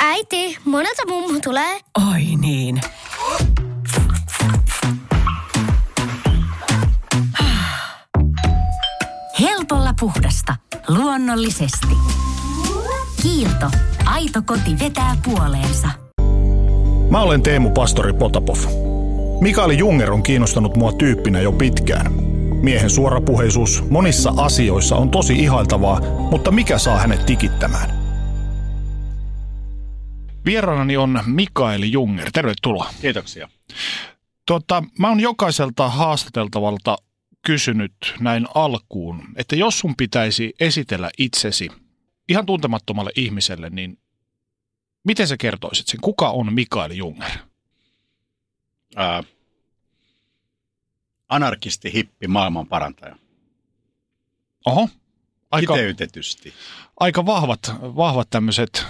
Äiti, monelta mummu tulee? Oi niin. Helpolla puhdasta. Luonnollisesti. Kiilto. Aito koti vetää puoleensa. Mä olen Teemu Pastori Potapov. Mikaeli Junger on kiinnostanut mua tyyppinä jo pitkään. Miehen suorapuheisuus monissa asioissa on tosi ihailtavaa, mutta mikä saa hänet tikittämään? Vieraanani on Mikaeli Junger. Tervetuloa. Kiitoksia. Tota, mä oon jokaiselta haastateltavalta kysynyt näin alkuun, että jos sun pitäisi esitellä itsesi ihan tuntemattomalle ihmiselle, niin miten sä kertoisit sen? Kuka on Mikael Junger? Ää, anarkisti, hippi, maailman parantaja. Oho, aika, Kiteytetysti. aika vahvat, vahvat tämmöiset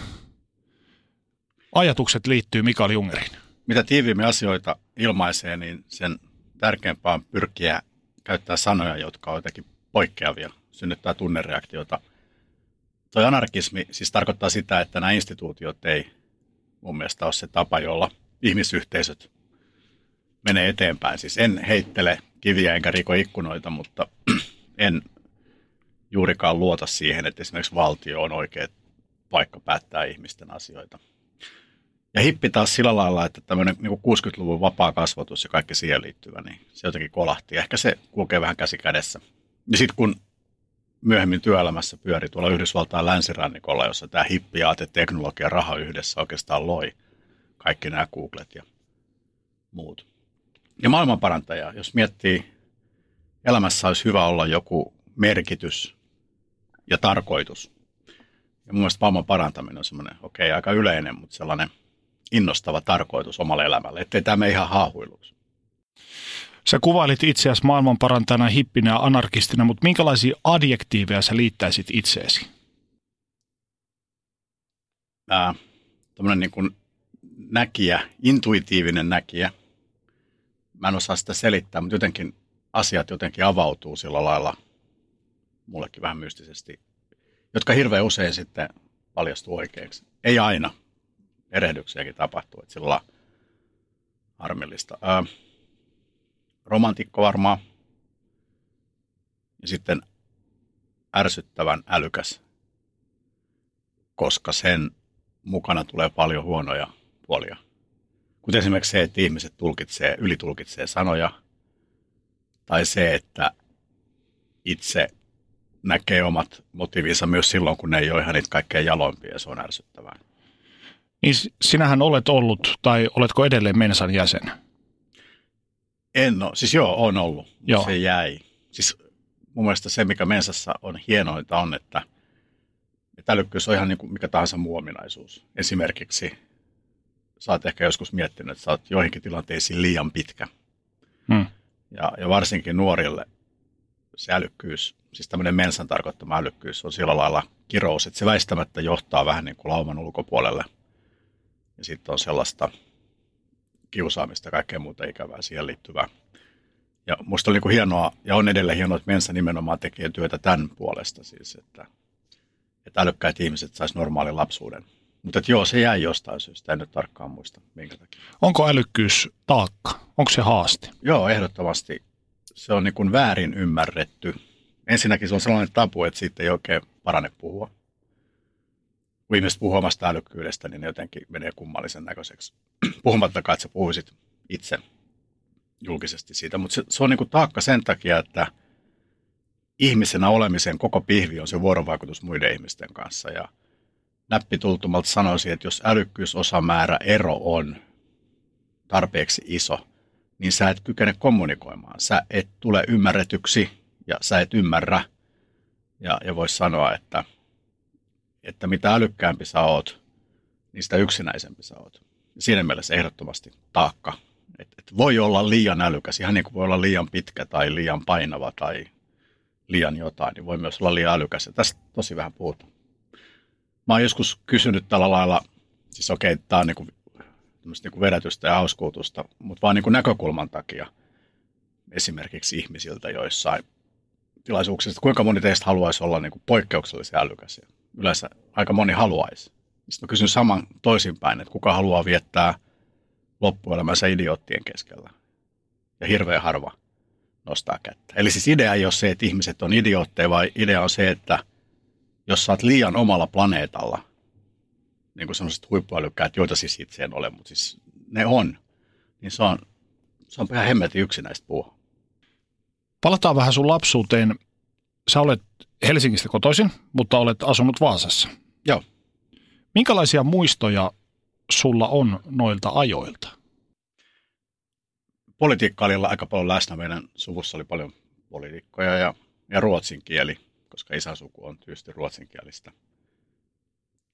ajatukset liittyy Mikael Jungeriin. Mitä tiiviimmin asioita ilmaisee, niin sen tärkeämpää on pyrkiä käyttää sanoja, jotka ovat jotenkin poikkeavia, synnyttää tunnereaktiota. Tuo anarkismi siis tarkoittaa sitä, että nämä instituutiot ei mun mielestä ole se tapa, jolla ihmisyhteisöt menee eteenpäin. Siis en heittele kiviä enkä riko ikkunoita, mutta en juurikaan luota siihen, että esimerkiksi valtio on oikea paikka päättää ihmisten asioita. Ja hippi taas sillä lailla, että tämmöinen niin 60-luvun vapaa kasvatus ja kaikki siihen liittyvä, niin se jotenkin kolahti. Ehkä se kulkee vähän käsi kädessä. Ja sitten kun myöhemmin työelämässä pyöri tuolla Yhdysvaltain länsirannikolla, jossa tämä hippi ja teknologia raha yhdessä oikeastaan loi kaikki nämä Googlet ja muut. Ja maailmanparantaja, jos miettii, elämässä olisi hyvä olla joku merkitys ja tarkoitus. Ja mun mielestä maailman parantaminen on semmoinen, okei, okay, aika yleinen, mutta sellainen innostava tarkoitus omalle elämälle, ettei tämä mene ihan haahuiluksi. Sä kuvailit itseäsi maailmanparantajana, hippinä ja anarkistina, mutta minkälaisia adjektiiveja sä liittäisit itseesi? Ää, niin kuin näkijä, intuitiivinen näkijä. Mä en osaa sitä selittää, mutta jotenkin asiat jotenkin avautuu sillä lailla mullekin vähän mystisesti, jotka hirveän usein sitten paljastuu oikeaksi. Ei aina. Erehdyksiäkin tapahtuu, että sillä harmillista. Ää, romantikko varmaan. Ja sitten ärsyttävän älykäs, koska sen mukana tulee paljon huonoja puolia. Kuten esimerkiksi se, että ihmiset tulkitsee, ylitulkitsee sanoja, tai se, että itse näkee omat motiivinsa myös silloin, kun ne ei ole ihan niitä kaikkein jaloimpia, ja se on ärsyttävää. Niin sinähän olet ollut, tai oletko edelleen Mensan jäsen? En ole, siis joo, on ollut, joo. se jäi. Siis mun mielestä se, mikä Mensassa on hienointa, on, että, että älykkyys on ihan niin kuin mikä tahansa muu ominaisuus. Esimerkiksi sä oot ehkä joskus miettinyt, että sä oot joihinkin tilanteisiin liian pitkä. Hmm. Ja, ja varsinkin nuorille se älykkyys, siis tämmöinen mensan tarkoittama älykkyys on sillä lailla kirous, että se väistämättä johtaa vähän niin kuin lauman ulkopuolelle. Ja sitten on sellaista kiusaamista ja kaikkea muuta ikävää siihen liittyvää. Ja musta oli niin kuin hienoa, ja on edelleen hienoa, että Mensa nimenomaan tekee työtä tämän puolesta siis, että, että älykkäät ihmiset sais normaalin lapsuuden. Mutta joo, se jäi jostain syystä, en nyt tarkkaan muista minkä takia. Onko älykkyys taakka? Onko se haaste? Joo, ehdottomasti. Se on niin kuin väärin ymmärretty. Ensinnäkin se on sellainen tapu, että siitä ei oikein parane puhua. Kun ihmiset puhuu omasta älykkyydestä, niin ne jotenkin menee kummallisen näköiseksi. Puhumattakaan, että sä puhuisit itse julkisesti siitä. Mutta se, se on niin kuin taakka sen takia, että ihmisenä olemisen koko pihvi on se vuorovaikutus muiden ihmisten kanssa. Ja näppitultumalta sanoisin, että jos älykkyysosamäärä ero on tarpeeksi iso, niin sä et kykene kommunikoimaan. Sä et tule ymmärretyksi ja sä et ymmärrä. Ja, ja voisi sanoa, että, että mitä älykkäämpi sä oot, niin sitä yksinäisempi sä oot. Siinä mielessä ehdottomasti taakka. Et, et voi olla liian älykäs, ihan niin kuin voi olla liian pitkä tai liian painava tai liian jotain, niin voi myös olla liian älykäs. Ja tästä tosi vähän puhutaan. Mä oon joskus kysynyt tällä lailla, siis okei, okay, tämä on niin kuin, niin kuin vedätystä ja hauskuutusta, mutta vaan niin kuin näkökulman takia esimerkiksi ihmisiltä joissain tilaisuuksissa, kuinka moni teistä haluaisi olla niin kuin poikkeuksellisen älykäs. Ja Yleensä aika moni haluaisi. Sitten mä kysyn saman toisinpäin, että kuka haluaa viettää loppuelämänsä idioottien keskellä. Ja hirveän harva nostaa kättä. Eli siis idea ei ole se, että ihmiset on idiootteja, vaan idea on se, että jos sä oot liian omalla planeetalla, niin kuin sellaiset huippuälykkäät, joita siis itse en ole, mutta siis ne on, niin se on, se on ihan hemmetin yksinäistä puhua. Palataan vähän sun lapsuuteen. Sä olet Helsingistä kotoisin, mutta olet asunut Vaasassa. Joo. Minkälaisia muistoja sulla on noilta ajoilta? Politiikka oli aika paljon läsnä. Meidän suvussa oli paljon poliitikkoja ja, ja ruotsin kieli, koska isäsuku on tyysti ruotsinkielistä.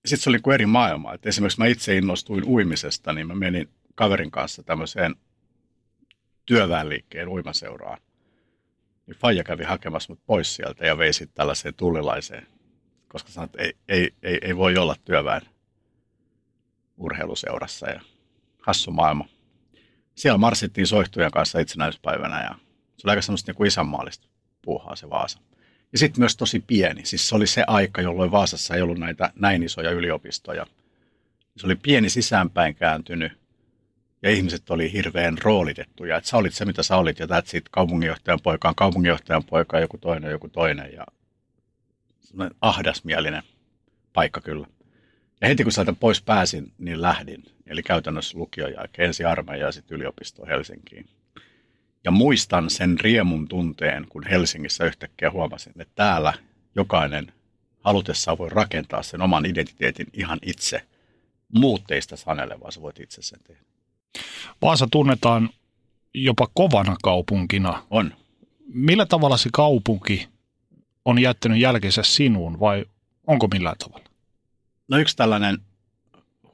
Sitten se oli kuin eri maailma. Et esimerkiksi mä itse innostuin uimisesta, niin mä menin kaverin kanssa tämmöiseen työväenliikkeen uimaseuraan. Niin Faija kävi hakemassa mut pois sieltä ja vei sitten tällaiseen tullilaiseen, koska sanoin, että ei, ei, ei, ei voi olla työväen urheiluseurassa ja hassu maailma. Siellä marssittiin soihtujen kanssa itsenäispäivänä ja se oli aika semmoista niin isänmaallista puuhaa se Vaasa. Ja sitten myös tosi pieni. Siis se oli se aika, jolloin Vaasassa ei ollut näitä näin isoja yliopistoja. Se oli pieni sisäänpäin kääntynyt ja ihmiset oli hirveän roolitettuja. Että sä olit se, mitä sä olit ja tätä sitten kaupunginjohtajan poika on kaupunginjohtajan poika, joku toinen, joku toinen ja semmoinen ahdasmielinen paikka kyllä. Ja heti kun sieltä pois pääsin, niin lähdin. Eli käytännössä lukion jälkeen ensi armeija ja sitten yliopistoon Helsinkiin. Ja muistan sen riemun tunteen, kun Helsingissä yhtäkkiä huomasin, että täällä jokainen halutessaan voi rakentaa sen oman identiteetin ihan itse. Muut teistä sanele, vaan sä voit itse sen tehdä. Vaasa tunnetaan jopa kovana kaupunkina. On. Millä tavalla se kaupunki on jättänyt jälkensä sinuun vai onko millään tavalla? No yksi tällainen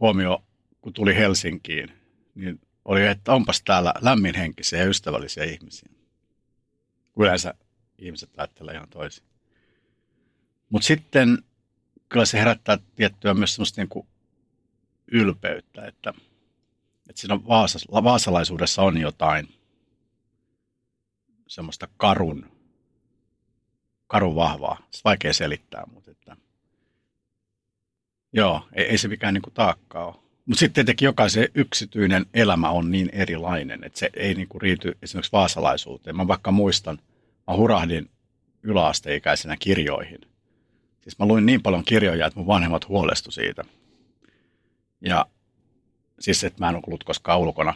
huomio, kun tuli Helsinkiin, niin oli, että onpas täällä lämminhenkisiä ja ystävällisiä ihmisiä. Yleensä ihmiset ajattelee ihan toisin. Mutta sitten kyllä se herättää tiettyä myös semmoista niin ylpeyttä, että, että siinä vaasas, vaasalaisuudessa on jotain semmoista karun, karun vahvaa. Se vaikea selittää, mutta että, joo, ei, ei se mikään niin taakka ole. Mutta sitten tietenkin jokaisen yksityinen elämä on niin erilainen, että se ei niinku riity esimerkiksi vaasalaisuuteen. Mä vaikka muistan, mä hurahdin yläasteikäisenä kirjoihin. Siis mä luin niin paljon kirjoja, että mun vanhemmat huolestu siitä. Ja siis, että mä en ollut koskaan ulkona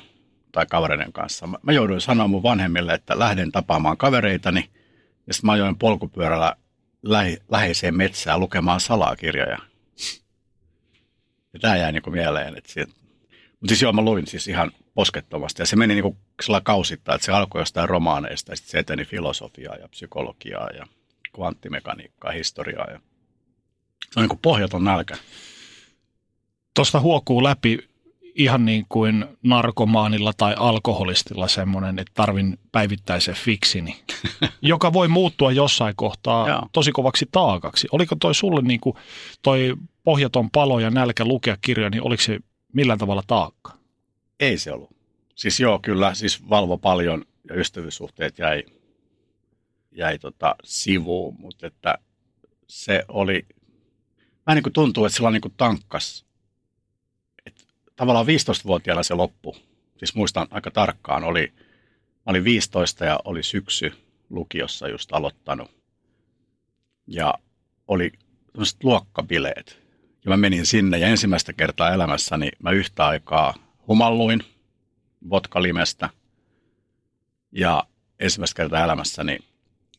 tai kavereiden kanssa. Mä, mä jouduin sanoa mun vanhemmille, että lähden tapaamaan kavereitani, ja sitten mä ajoin polkupyörällä lähi, läheiseen metsään lukemaan salakirjoja. Ja tämä jäi niin kuin mieleen. Että siitä, mutta siis joo, mä luin siis ihan poskettomasti. Ja se meni niin kuin kausittain, että se alkoi jostain romaaneista, ja sitten se eteni filosofiaa ja psykologiaa ja kvanttimekaniikkaa, historiaa. Ja se on niin kuin pohjaton nälkä. Tuosta huokuu läpi ihan niin kuin narkomaanilla tai alkoholistilla semmoinen, että tarvin päivittäisen fiksini, joka voi muuttua jossain kohtaa Joo. tosi kovaksi taakaksi. Oliko toi sulle niin kuin toi pohjaton palo ja nälkä lukea kirjoja, niin oliko se millään tavalla taakka? Ei se ollut. Siis joo, kyllä, siis valvo paljon ja ystävyyssuhteet jäi, jäi tota sivuun, mutta että se oli, vähän niin kuin tuntuu, että sillä niin kuin tankkas. Et tavallaan 15-vuotiaana se loppu. Siis muistan aika tarkkaan, oli, mä olin 15 ja oli syksy lukiossa just aloittanut. Ja oli tämmöiset luokkabileet. Ja mä menin sinne ja ensimmäistä kertaa elämässäni mä yhtä aikaa humalluin vodkalimestä. Ja ensimmäistä kertaa elämässäni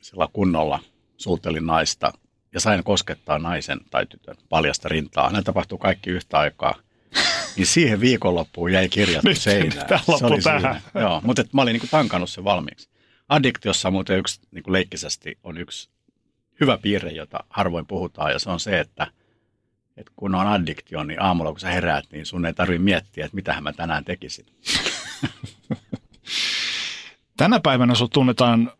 sillä kunnolla suutelin naista ja sain koskettaa naisen tai tytön paljasta rintaa. Nämä tapahtuu kaikki yhtä aikaa. Niin siihen viikonloppuun jäi kirjattu seinään. tämä Se oli tähän. siinä. Joo, mutta et mä olin niin kuin tankannut sen valmiiksi. Addiktiossa muuten yksi niin kuin leikkisesti on yksi hyvä piirre, jota harvoin puhutaan, ja se on se, että, että kun on addiktio, niin aamulla kun sä heräät, niin sun ei tarvitse miettiä, että mitähän mä tänään tekisin. Tänä päivänä sut tunnetaan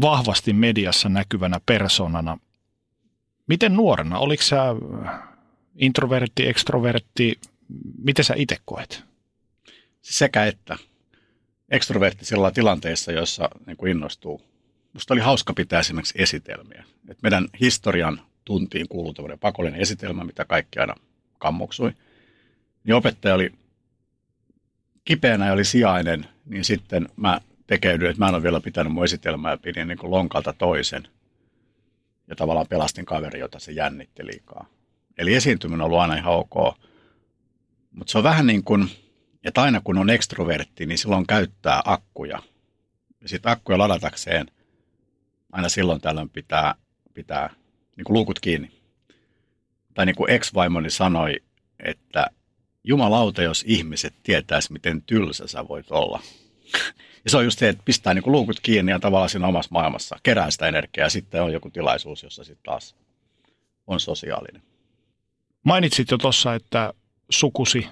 vahvasti mediassa näkyvänä persoonana. Miten nuorena? Oliko sä introvertti, ekstrovertti? Miten sä itse koet? Sekä että ekstrovertti sillä tilanteessa, jossa niin kuin innostuu musta oli hauska pitää esimerkiksi esitelmiä. Et meidän historian tuntiin kuuluu tämmöinen pakollinen esitelmä, mitä kaikki aina kammoksui. Niin opettaja oli kipeänä ja oli sijainen, niin sitten mä tekeydyin, että mä en ole vielä pitänyt mun esitelmää ja pidin niin kuin lonkalta toisen. Ja tavallaan pelastin kaveri, jota se jännitti liikaa. Eli esiintyminen on ollut aina ihan ok. Mutta se on vähän niin kuin, että aina kun on ekstrovertti, niin silloin käyttää akkuja. Ja sitten akkuja ladatakseen aina silloin tällöin pitää, pitää niin kuin luukut kiinni. Tai niin kuin ex-vaimoni sanoi, että jumalauta, jos ihmiset tietäisi, miten tylsä sä voit olla. Ja se on just se, että pistää niin kuin luukut kiinni ja tavallaan siinä omassa maailmassa kerää sitä energiaa ja sitten on joku tilaisuus, jossa sitten taas on sosiaalinen. Mainitsit jo tuossa, että sukusi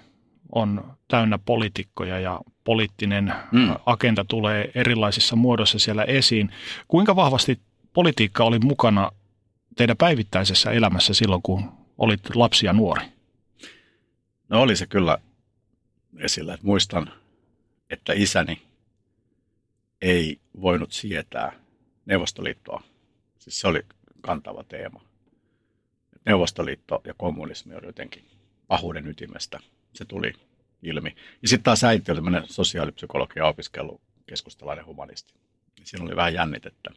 on täynnä poliitikkoja ja poliittinen mm. agenda tulee erilaisissa muodoissa siellä esiin. Kuinka vahvasti politiikka oli mukana teidän päivittäisessä elämässä silloin, kun olit lapsi ja nuori? No oli se kyllä esillä. Että muistan, että isäni ei voinut sietää Neuvostoliittoa. Siis se oli kantava teema. Neuvostoliitto ja kommunismi oli jotenkin pahuuden ytimestä. Se tuli ilmi. Ja sitten taas äiti oli tämmöinen sosiaalipsykologia opiskellut keskustalainen humanisti. Siinä oli vähän jännitettä.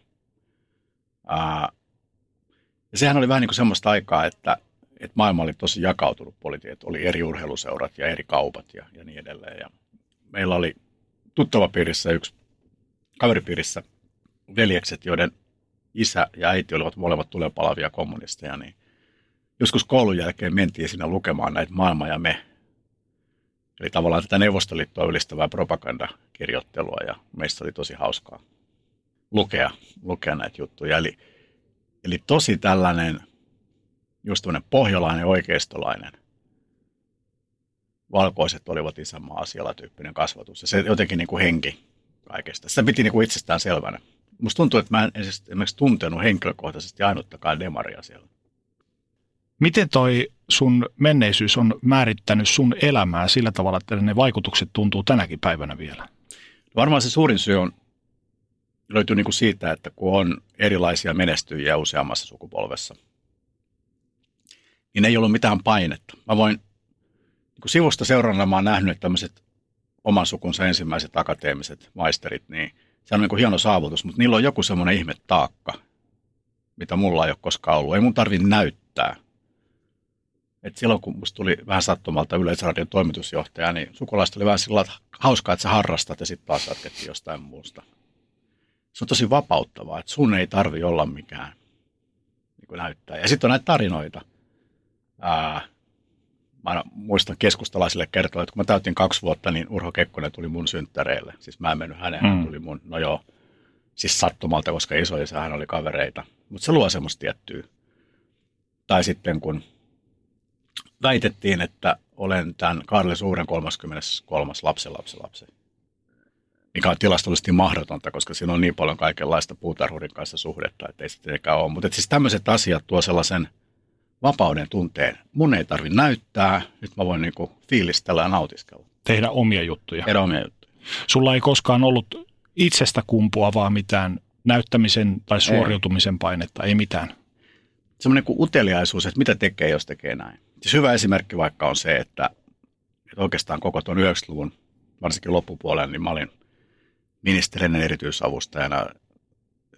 Ää, ja sehän oli vähän niin kuin semmoista aikaa, että, että maailma oli tosi jakautunut politiikka. Oli eri urheiluseurat ja eri kaupat ja, ja niin edelleen. Ja meillä oli tuttavapiirissä yksi kaveripiirissä veljekset, joiden isä ja äiti olivat molemmat tulenpalavia kommunisteja, niin joskus koulun jälkeen mentiin sinne lukemaan näitä maailma ja me. Eli tavallaan tätä Neuvostoliittoa ylistävää propagandakirjoittelua ja meistä oli tosi hauskaa lukea, lukea näitä juttuja. Eli, eli tosi tällainen just tämmöinen pohjalainen oikeistolainen valkoiset olivat isänmaa asialla tyyppinen kasvatus. Ja se jotenkin niin kuin henki kaikesta. Sitä piti niin kuin itsestään selvänä. Musta tuntuu, että mä en esimerkiksi tuntenut henkilökohtaisesti ainuttakaan demaria siellä. Miten toi sun menneisyys on määrittänyt sun elämää sillä tavalla, että ne vaikutukset tuntuu tänäkin päivänä vielä? Varmaan se suurin syy on, löytyy niin kuin siitä, että kun on erilaisia menestyjiä useammassa sukupolvessa, niin ei ollut mitään painetta. Mä voin niin kuin sivusta seurannalla mä oon nähnyt, että tämmöiset oman sukunsa ensimmäiset akateemiset maisterit, niin se on niin kuin hieno saavutus, mutta niillä on joku semmoinen ihme taakka, mitä mulla ei ole koskaan ollut. Ei mun tarvitse näyttää. Et silloin kun musta tuli vähän sattumalta Yleisradion toimitusjohtaja, niin sukulaiset oli vähän sillä että hauskaa, että sä harrastat ja sitten taas jatkettiin jostain muusta. Se on tosi vapauttavaa, että sun ei tarvi olla mikään niin kuin näyttää. Ja sitten on näitä tarinoita. Ää, mä muistan keskustalaisille kertoa, että kun mä täytin kaksi vuotta, niin Urho Kekkonen tuli mun synttäreille. Siis mä en mennyt häneen, hän mm. tuli mun, no joo, siis sattumalta, koska isoisä hän oli kavereita. Mutta se luo semmoista tiettyä. Tai sitten kun väitettiin, että olen tämän Karle Suuren 33. lapsen lapsen lapsen. Mikä on tilastollisesti mahdotonta, koska siinä on niin paljon kaikenlaista puutarhurin kanssa suhdetta, että ei se tietenkään ole. Mutta siis tämmöiset asiat tuo sellaisen – vapauden tunteen. Mun ei tarvi näyttää, nyt mä voin niinku fiilistellä ja nautiskella. Tehdä omia juttuja. Tehdä omia juttuja. Sulla ei koskaan ollut itsestä vaan mitään näyttämisen tai suoriutumisen ei. painetta, ei mitään. Semmoinen kuin uteliaisuus, että mitä tekee, jos tekee näin. Siis hyvä esimerkki vaikka on se, että, että oikeastaan koko tuon 90-luvun, varsinkin loppupuolella, niin mä olin ministerinen erityisavustajana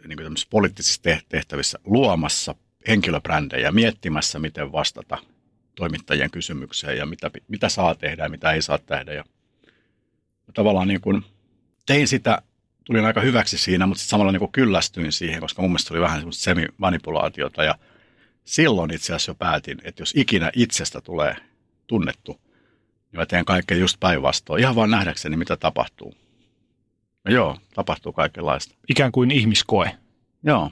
niin kuin poliittisissa tehtävissä luomassa henkilöbrändejä miettimässä, miten vastata toimittajien kysymykseen ja mitä, mitä saa tehdä ja mitä ei saa tehdä. Ja tavallaan niin kuin tein sitä, tulin aika hyväksi siinä, mutta samalla niin kuin kyllästyin siihen, koska mun mielestä oli vähän semmoista semimanipulaatiota ja silloin itse asiassa jo päätin, että jos ikinä itsestä tulee tunnettu, niin mä teen kaikkea just päinvastoin, ihan vaan nähdäkseni, mitä tapahtuu. Joo, tapahtuu kaikenlaista. Ikään kuin ihmiskoe. Joo,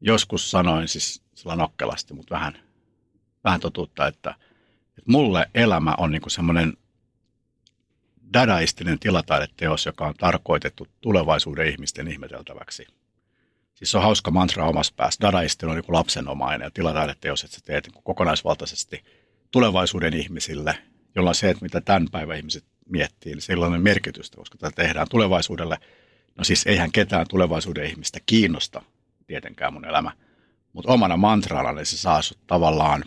joskus sanoin siis sillä nokkelasti, mutta vähän, vähän totuutta, että, että mulle elämä on niin semmoinen dadaistinen tilataideteos, joka on tarkoitettu tulevaisuuden ihmisten ihmeteltäväksi. Siis se on hauska mantra omassa päässä. Dadaisti on niin lapsenomainen ja tilataideteos, että sä teet niin kokonaisvaltaisesti tulevaisuuden ihmisille, jolla se, että mitä tämän päivän ihmiset miettii, niin sillä on merkitystä, koska tätä tehdään tulevaisuudelle No siis eihän ketään tulevaisuuden ihmistä kiinnosta tietenkään mun elämä, mutta omana mantrallani se saa sut tavallaan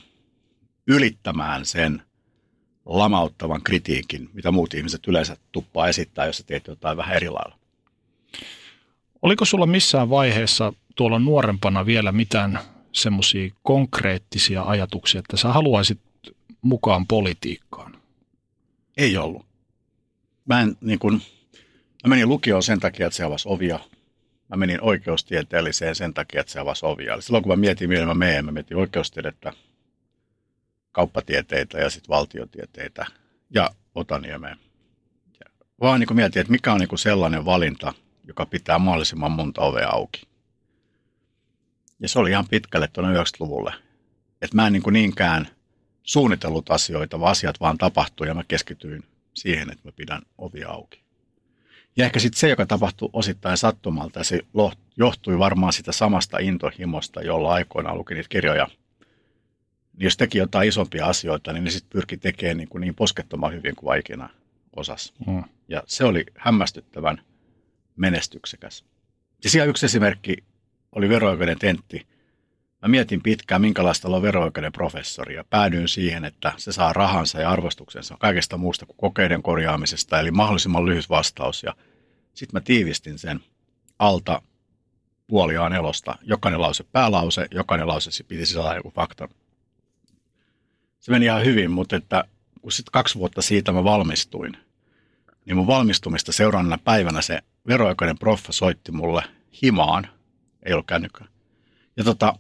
ylittämään sen lamauttavan kritiikin, mitä muut ihmiset yleensä tuppaa esittää, jos sä teet jotain vähän eri lailla. Oliko sulla missään vaiheessa tuolla nuorempana vielä mitään semmoisia konkreettisia ajatuksia, että sä haluaisit mukaan politiikkaan? Ei ollut. Mä, en, niin kun, mä menin lukioon sen takia, että se avasi ovia. Mä menin oikeustieteelliseen sen takia, että se avasi ovia. Eli silloin kun mä mietin, millä mä menen, mä mietin oikeustiedettä, kauppatieteitä ja sitten valtiotieteitä ja Otaniemeen. Vaan niin mietin, että mikä on niin sellainen valinta, joka pitää mahdollisimman monta ovea auki. Ja se oli ihan pitkälle tuonne 90-luvulle. Että mä en niin niinkään suunnitellut asioita, vaan asiat vaan tapahtui ja mä keskityin siihen, että mä pidän ovia auki. Ja ehkä sitten se, joka tapahtui osittain sattumalta, ja se johtui varmaan sitä samasta intohimosta, jolla aikoinaan luki niitä kirjoja. Niin jos teki jotain isompia asioita, niin ne sitten pyrki tekemään niin, kuin niin poskettoman hyvin kuin vaikina osas. Mm. Ja se oli hämmästyttävän menestyksekäs. Ja siellä yksi esimerkki oli vero tentti. Mä mietin pitkään, minkälaista olla vero professori ja päädyin siihen, että se saa rahansa ja arvostuksensa kaikesta muusta kuin kokeiden korjaamisesta, eli mahdollisimman lyhyt vastaus. Ja sitten mä tiivistin sen alta puoliaan elosta. Jokainen lause päälause, jokainen lause piti sisällä joku fakta. Se meni ihan hyvin, mutta että kun sitten kaksi vuotta siitä mä valmistuin, niin mun valmistumista seuraavana päivänä se veroaikainen proffa soitti mulle himaan, ei ollut kännykkää. Ja tota,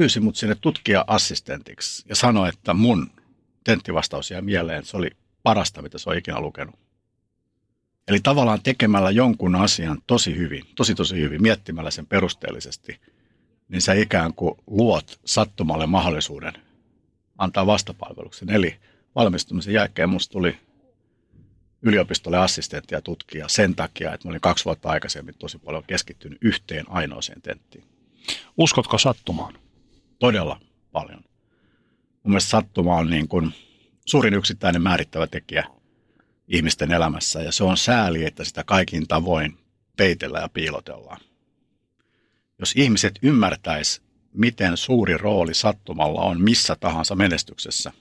pyysi mut sinne tutkija-assistentiksi ja sanoi, että mun tenttivastaus jäi mieleen, se oli parasta, mitä se on ikinä lukenut. Eli tavallaan tekemällä jonkun asian tosi hyvin, tosi tosi hyvin, miettimällä sen perusteellisesti, niin sä ikään kuin luot sattumalle mahdollisuuden antaa vastapalveluksen. Eli valmistumisen jälkeen musta tuli yliopistolle assistentti ja tutkija sen takia, että mä olin kaksi vuotta aikaisemmin tosi paljon keskittynyt yhteen ainoaseen tenttiin. Uskotko sattumaan? Todella paljon. Mun mielestä sattuma on niin kuin suurin yksittäinen määrittävä tekijä ihmisten elämässä ja se on sääli, että sitä kaikin tavoin peitellä ja piilotellaan. Jos ihmiset ymmärtäis, miten suuri rooli sattumalla on missä tahansa menestyksessä,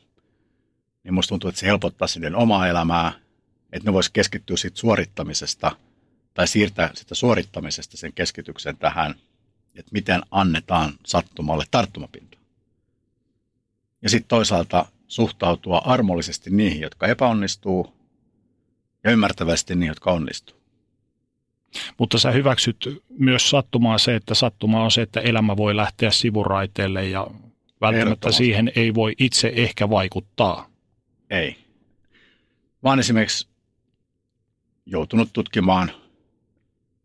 niin musta tuntuu, että se helpottaa sinne omaa elämää – että ne voisi keskittyä siitä suorittamisesta tai siirtää sitä suorittamisesta sen keskityksen tähän, että miten annetaan sattumalle tarttumapinta. Ja sitten toisaalta suhtautua armollisesti niihin, jotka epäonnistuu ja ymmärtävästi niihin, jotka onnistuu. Mutta sä hyväksyt myös sattumaa se, että sattuma on se, että elämä voi lähteä sivuraiteelle ja välttämättä siihen ei voi itse ehkä vaikuttaa. Ei. Vaan esimerkiksi joutunut tutkimaan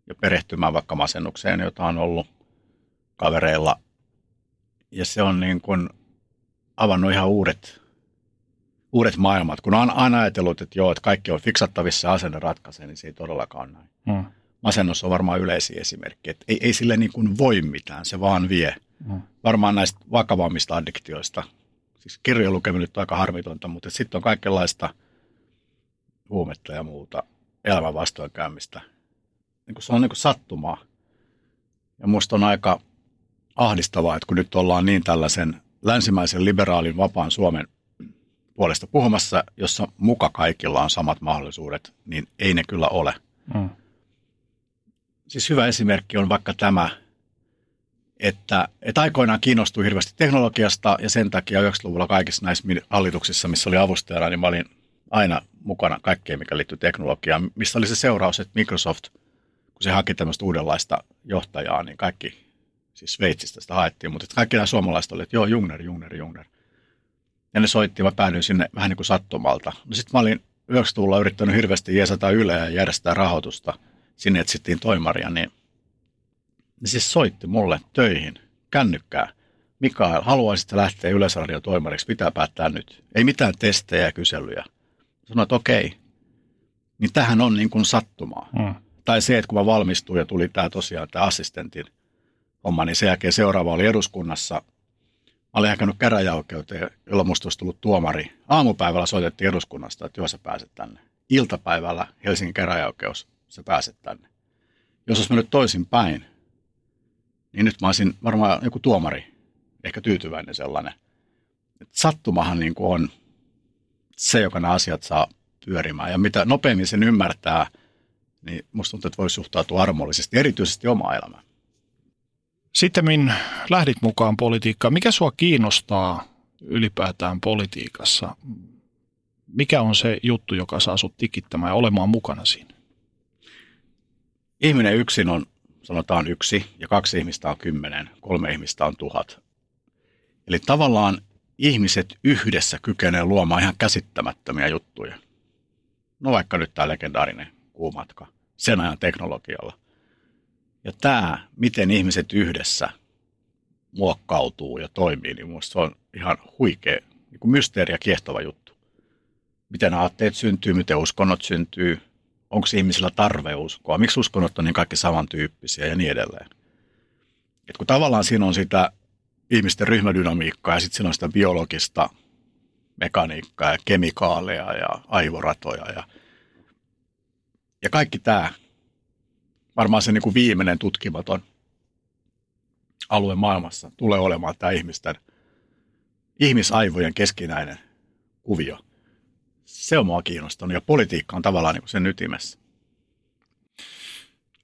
ja perehtymään vaikka masennukseen, jota on ollut kavereilla. Ja se on niin kuin avannut ihan uudet, uudet maailmat. Kun on aina ajatellut, että joo, että kaikki on fiksattavissa ja asenne ratkaisee, niin se ei todellakaan näin. Hmm. Masennus on varmaan yleisin esimerkki. Että ei, ei sille niin kuin voi mitään, se vaan vie. Hmm. Varmaan näistä vakavammista addiktioista. Siis kirjojen lukeminen nyt on aika harmitonta, mutta sitten on kaikenlaista huumetta ja muuta elämän vastoinkäymistä. Niin se on niin kuin sattumaa. Ja musta on aika ahdistavaa, että kun nyt ollaan niin tällaisen länsimäisen liberaalin vapaan Suomen puolesta puhumassa, jossa muka kaikilla on samat mahdollisuudet, niin ei ne kyllä ole. Mm. Siis hyvä esimerkki on vaikka tämä, että, että aikoinaan kiinnostui hirveästi teknologiasta ja sen takia 90-luvulla kaikissa näissä hallituksissa, missä oli avustajana, niin mä olin aina mukana kaikkea, mikä liittyy teknologiaan. Mistä oli se seuraus, että Microsoft, kun se haki tämmöistä uudenlaista johtajaa, niin kaikki, siis Sveitsistä sitä haettiin, mutta kaikki nämä suomalaiset olivat, että joo, Jungner, Jungner, Jungner. Ja ne soitti, mä päädyin sinne vähän niin kuin sattumalta. No sitten mä olin 90-luvulla yrittänyt hirveästi jeesata Yle ja järjestää rahoitusta. Sinne etsittiin toimaria, niin ne siis soitti mulle töihin, kännykkää. Mikael, haluaisit lähteä Yleisradion toimariksi? Pitää päättää nyt. Ei mitään testejä ja kyselyjä. Sanoin, että okei, niin tähän on niin kuin sattumaa. Mm. Tai se, että kun mä valmistuin ja tuli tämä tosiaan tämä assistentin homma, niin sen jälkeen seuraava oli eduskunnassa. Mä olin käynyt käräjäoikeuteen, jolla musta olisi tullut tuomari. Aamupäivällä soitettiin eduskunnasta, että joo sä pääset tänne. Iltapäivällä Helsingin käräjäoikeus sä pääset tänne. Jos olisi mennyt toisin päin, niin nyt mä olisin varmaan joku tuomari, ehkä tyytyväinen sellainen. Et sattumahan niin kuin on se, joka nämä asiat saa pyörimään. Ja mitä nopeammin sen ymmärtää, niin musta tuntuu, että voi suhtautua armollisesti, erityisesti oma elämään. Sitten lähdit mukaan politiikkaan. Mikä sua kiinnostaa ylipäätään politiikassa? Mikä on se juttu, joka saa sut tikittämään ja olemaan mukana siinä? Ihminen yksin on, sanotaan yksi, ja kaksi ihmistä on kymmenen, kolme ihmistä on tuhat. Eli tavallaan ihmiset yhdessä kykenee luomaan ihan käsittämättömiä juttuja. No vaikka nyt tämä legendaarinen kuumatka sen ajan teknologialla. Ja tämä, miten ihmiset yhdessä muokkautuu ja toimii, niin minusta se on ihan huikea, niin kuin mysteeri ja kiehtova juttu. Miten aatteet syntyy, miten uskonnot syntyy, onko ihmisillä tarve uskoa, miksi uskonnot on niin kaikki samantyyppisiä ja niin edelleen. Et kun tavallaan siinä on sitä ihmisten ryhmädynamiikkaa ja sitten siinä on sitä biologista mekaniikkaa ja kemikaaleja ja aivoratoja ja, ja kaikki tämä, varmaan se niin kuin viimeinen tutkimaton alue maailmassa tulee olemaan tämä ihmisten, ihmisaivojen keskinäinen kuvio. Se on mua kiinnostanut ja politiikka on tavallaan niin sen ytimessä.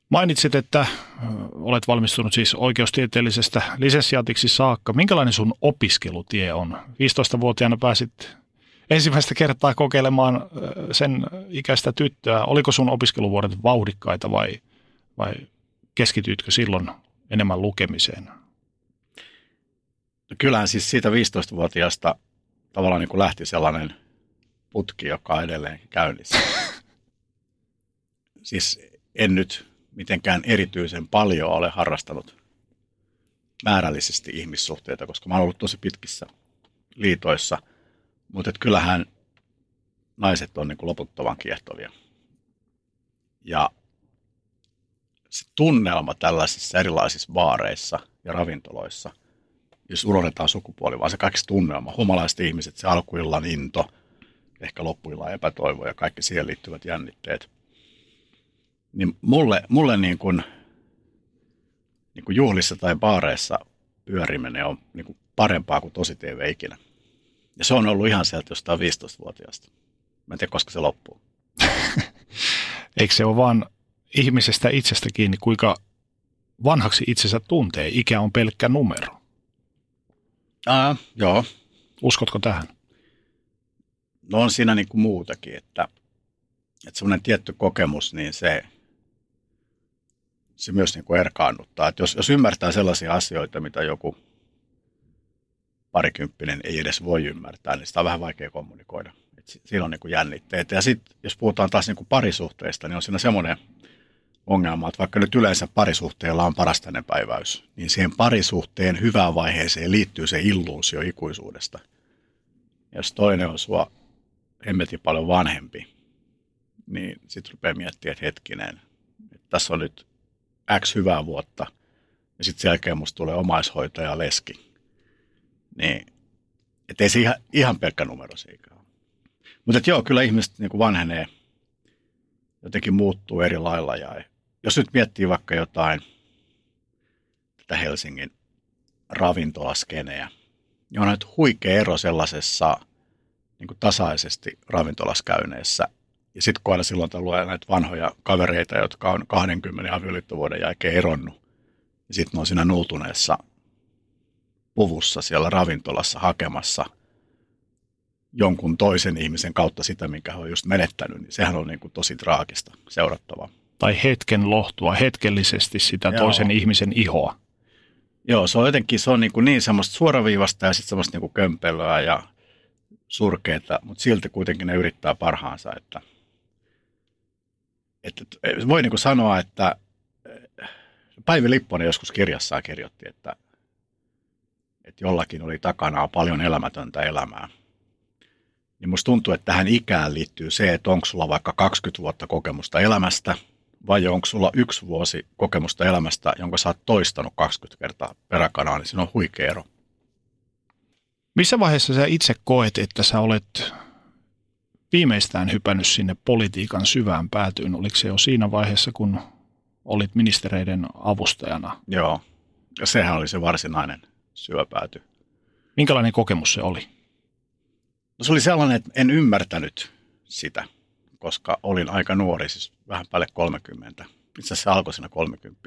Mainitsit, että olet valmistunut siis oikeustieteellisestä lisensiaatiksi saakka. Minkälainen sun opiskelutie on? 15-vuotiaana pääsit ensimmäistä kertaa kokeilemaan sen ikäistä tyttöä. Oliko sun opiskeluvuodet vauhdikkaita vai, vai keskityitkö silloin enemmän lukemiseen? No kyllähän siis siitä 15-vuotiaasta tavallaan niin kuin lähti sellainen putki, joka on edelleen käynnissä. siis en nyt mitenkään erityisen paljon ole harrastanut määrällisesti ihmissuhteita, koska mä oon ollut tosi pitkissä liitoissa. Mutta kyllähän naiset on niin kuin loputtoman kiehtovia. Ja se tunnelma tällaisissa erilaisissa baareissa ja ravintoloissa, jos unohdetaan sukupuoli, vaan se kaikki tunnelma, humalaiset ihmiset, se alkuillan into, ehkä loppuillan epätoivo ja kaikki siihen liittyvät jännitteet – niin mulle, mulle niin kuin, niin kuin juhlissa tai baareissa pyöriminen on niin kuin parempaa kuin tosi TV ikinä. Ja se on ollut ihan sieltä jostain 15-vuotiaasta. Mä en tiedä, koska se loppuu. Eikö se ole vaan ihmisestä itsestä kiinni, kuinka vanhaksi itsensä tuntee? Ikä on pelkkä numero. Aa, joo. Uskotko tähän? No on siinä niin kuin muutakin, että, että semmoinen tietty kokemus, niin se, se myös niin kuin erkaannuttaa. Että jos, jos ymmärtää sellaisia asioita, mitä joku parikymppinen ei edes voi ymmärtää, niin sitä on vähän vaikea kommunikoida. Et siinä on niin kuin jännitteet. Ja sitten jos puhutaan taas niin kuin parisuhteista, niin on siinä semmoinen ongelma, että vaikka nyt yleensä parisuhteella on parastainen päiväys, niin siihen parisuhteen hyvään vaiheeseen liittyy se illuusio ikuisuudesta. Jos toinen on sua hemmetin paljon vanhempi, niin sitten rupeaa miettimään, että hetkinen, että tässä on nyt X hyvää vuotta ja sitten sen jälkeen musta tulee omaishoitaja leski. Niin, että ei se ihan, ihan pelkkä numero siitä Mutta joo, kyllä ihmiset niin vanhenee, jotenkin muuttuu eri lailla. Ja jos nyt miettii vaikka jotain tätä Helsingin ravintolaskeneä, niin on nyt huikea ero sellaisessa niin kuin tasaisesti ravintolaskäyneissä ja sitten kun aina silloin tulee näitä vanhoja kavereita, jotka on 20 avioliittovuoden jälkeen eronnut, ja sitten ne on siinä nuutuneessa puvussa siellä ravintolassa hakemassa jonkun toisen ihmisen kautta sitä, minkä he on just menettänyt, niin sehän on niin kuin tosi traagista seurattavaa. Tai hetken lohtua, hetkellisesti sitä Joo. toisen ihmisen ihoa. Joo, se on jotenkin se on niin, kuin niin semmoista suoraviivasta ja sitten semmoista niin kuin kömpelöä ja surkeita, mutta silti kuitenkin ne yrittää parhaansa, että että voi niin kuin sanoa, että eh, Päivi Lipponen joskus kirjassaan kirjoitti, että, että jollakin oli takana paljon elämätöntä elämää. Niin musta tuntuu, että tähän ikään liittyy se, että onko sulla vaikka 20 vuotta kokemusta elämästä vai onko sulla yksi vuosi kokemusta elämästä, jonka sä oot toistanut 20 kertaa peräkanaa, niin siinä on huikea ero. Missä vaiheessa sä itse koet, että sä olet viimeistään hypännyt sinne politiikan syvään päätyyn? Oliko se jo siinä vaiheessa, kun olit ministereiden avustajana? Joo, ja sehän oli se varsinainen syöpääty. Minkälainen kokemus se oli? No se oli sellainen, että en ymmärtänyt sitä, koska olin aika nuori, siis vähän päälle 30. Itse asiassa alkoi siinä 30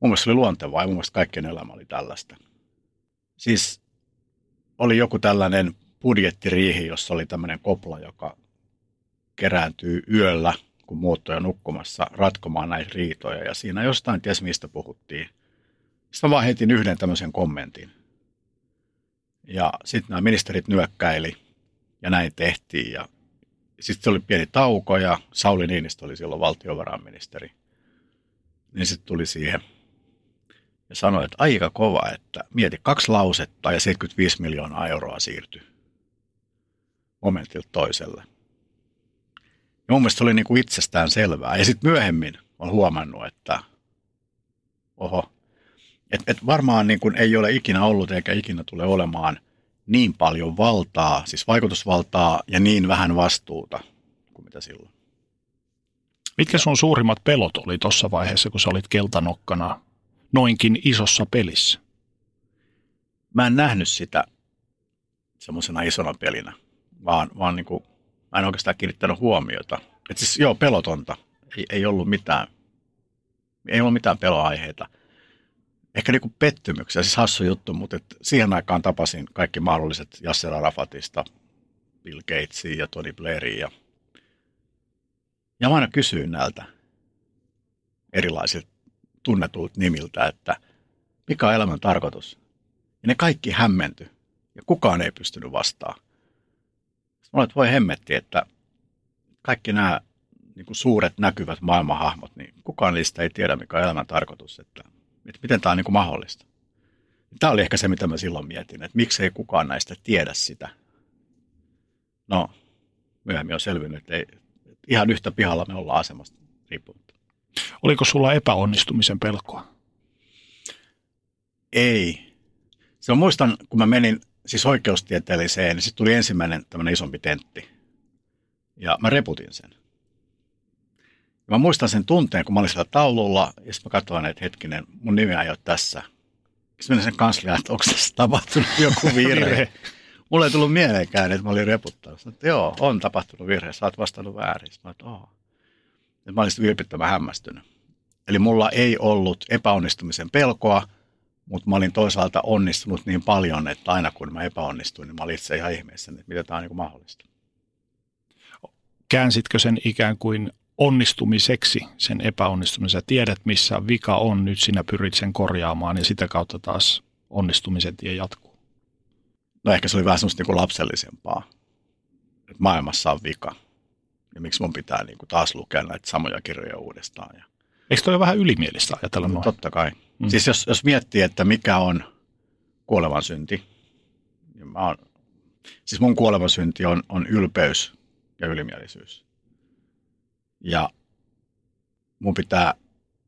Mun mielestä se oli luontevaa ja mun mielestä kaikkien elämä oli tällaista. Siis oli joku tällainen budjettiriihi, jossa oli tämmöinen kopla, joka kerääntyy yöllä, kun muut nukkumassa, ratkomaan näitä riitoja. Ja siinä jostain ties mistä puhuttiin. Sitten mä vaan heitin yhden tämmöisen kommentin. Ja sitten nämä ministerit nyökkäili ja näin tehtiin. Ja sitten oli pieni tauko ja Sauli Niinistö oli silloin valtiovarainministeri. Niin sitten tuli siihen ja sanoi, että aika kova, että mieti kaksi lausetta ja 75 miljoonaa euroa siirtyi momentilta toiselle. Ja mun mielestä se oli niin kuin itsestään selvää. Ja sitten myöhemmin on huomannut, että oho, että et varmaan niin kuin ei ole ikinä ollut eikä ikinä tule olemaan niin paljon valtaa, siis vaikutusvaltaa ja niin vähän vastuuta kuin mitä silloin. Mitkä sun suurimmat pelot oli tuossa vaiheessa, kun sä olit keltanokkana noinkin isossa pelissä? Mä en nähnyt sitä semmoisena isona pelinä, vaan, vaan niin kuin, mä en oikeastaan kiinnittänyt huomiota. Et siis joo, pelotonta. Ei, ei ollut mitään, ei ollut mitään peloaiheita. Ehkä niin pettymyksiä, siis hassu juttu, mutta et siihen aikaan tapasin kaikki mahdolliset Yasser Arafatista, Bill Gatesia ja Tony Blairia. Ja, ja mä aina kysyin näiltä erilaisilta tunnetulta nimiltä, että mikä on elämän tarkoitus. Ja ne kaikki hämmenty ja kukaan ei pystynyt vastaamaan. Sitten että voi hemmetti, että kaikki nämä niin kuin suuret näkyvät maailmanhahmot, niin kukaan niistä ei tiedä, mikä on elämän tarkoitus, että, että miten tämä on niin kuin mahdollista. Tämä oli ehkä se, mitä mä silloin mietin, että miksi ei kukaan näistä tiedä sitä. No, myöhemmin on selvinnyt, että ei, ihan yhtä pihalla me ollaan asemasta riippumatta. Oliko sulla epäonnistumisen pelkoa? Ei. Se on muistan, kun mä menin siis oikeustieteelliseen, niin sitten tuli ensimmäinen tämmöinen isompi tentti. Ja mä reputin sen. Ja mä muistan sen tunteen, kun mä olin siellä taululla, ja sitten mä katsoin, että hetkinen, mun nimi ei ole tässä. Sitten menin sen kansliaan, että onko tässä tapahtunut joku virhe. Mulle ei tullut mieleenkään, että mä olin reputtanut. Sanoin, että joo, on tapahtunut virhe, sä oot vastannut väärin. Sitten mä olin, että mä olin vilpittömän hämmästynyt. Eli mulla ei ollut epäonnistumisen pelkoa, mutta mä olin toisaalta onnistunut niin paljon, että aina kun mä epäonnistuin, niin mä olin itse ihan ihmeessä, että mitä tämä on niin mahdollista. Käänsitkö sen ikään kuin onnistumiseksi, sen epäonnistumisen? Sä tiedät, missä vika on, nyt sinä pyrit sen korjaamaan ja sitä kautta taas onnistumisen tie jatkuu. No ehkä se oli vähän semmoista niin lapsellisempaa, että maailmassa on vika ja miksi mun pitää niin kuin taas lukea näitä samoja kirjoja uudestaan. Ja... Eikö toi ole vähän ylimielistä ajatella no, noin? Totta kai. Mm. Siis jos, jos miettii, että mikä on kuolevan synti, niin mä oon, siis mun kuolevan synti on, on ylpeys ja ylimielisyys. Ja mun pitää,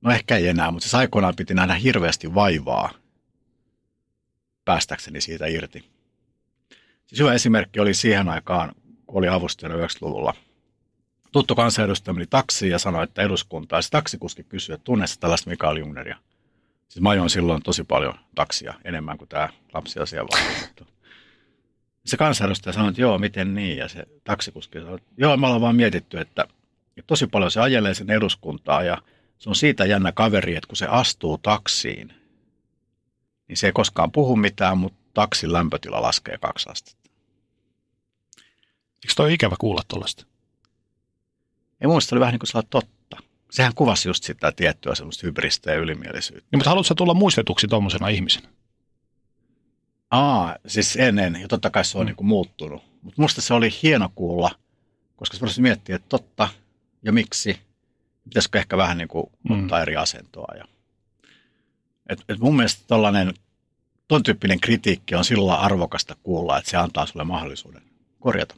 no ehkä ei enää, mutta siis aikoinaan piti nähdä hirveästi vaivaa päästäkseni siitä irti. Siis hyvä esimerkki oli siihen aikaan, kun oli avustajana 90-luvulla – tuttu kansanedustaja meni taksiin ja sanoi, että eduskunta. Ja se taksikuski kysyi, että tunnessa tällaista Mikael Jungneria. Siis mä ajoin silloin tosi paljon taksia, enemmän kuin tämä lapsiasiavaltuutettu. Se kansanedustaja sanoi, että joo, miten niin? Ja se taksikuski sanoi, että joo, me ollaan vaan mietitty, että, että tosi paljon se ajelee sen eduskuntaa ja se on siitä jännä kaveri, että kun se astuu taksiin, niin se ei koskaan puhu mitään, mutta taksin lämpötila laskee kaksi astetta. Eikö toi ikävä kuulla tuollaista? Ei mun mielestä oli vähän niin kuin totta. Sehän kuvasi just sitä tiettyä semmoista hybristä ja ylimielisyyttä. Niin, mutta haluatko tulla muistetuksi tuommoisena ihmisenä? Aa, siis ennen, ja totta kai se on mm. niin kuin muuttunut. Mutta musta se oli hieno kuulla, koska se voisi miettiä, että totta, ja miksi. Pitäisikö ehkä vähän niin kuin mm. ottaa eri asentoa. Ja, et, et mun mielestä tollainen, ton tyyppinen kritiikki on sillä arvokasta kuulla, että se antaa sulle mahdollisuuden korjata.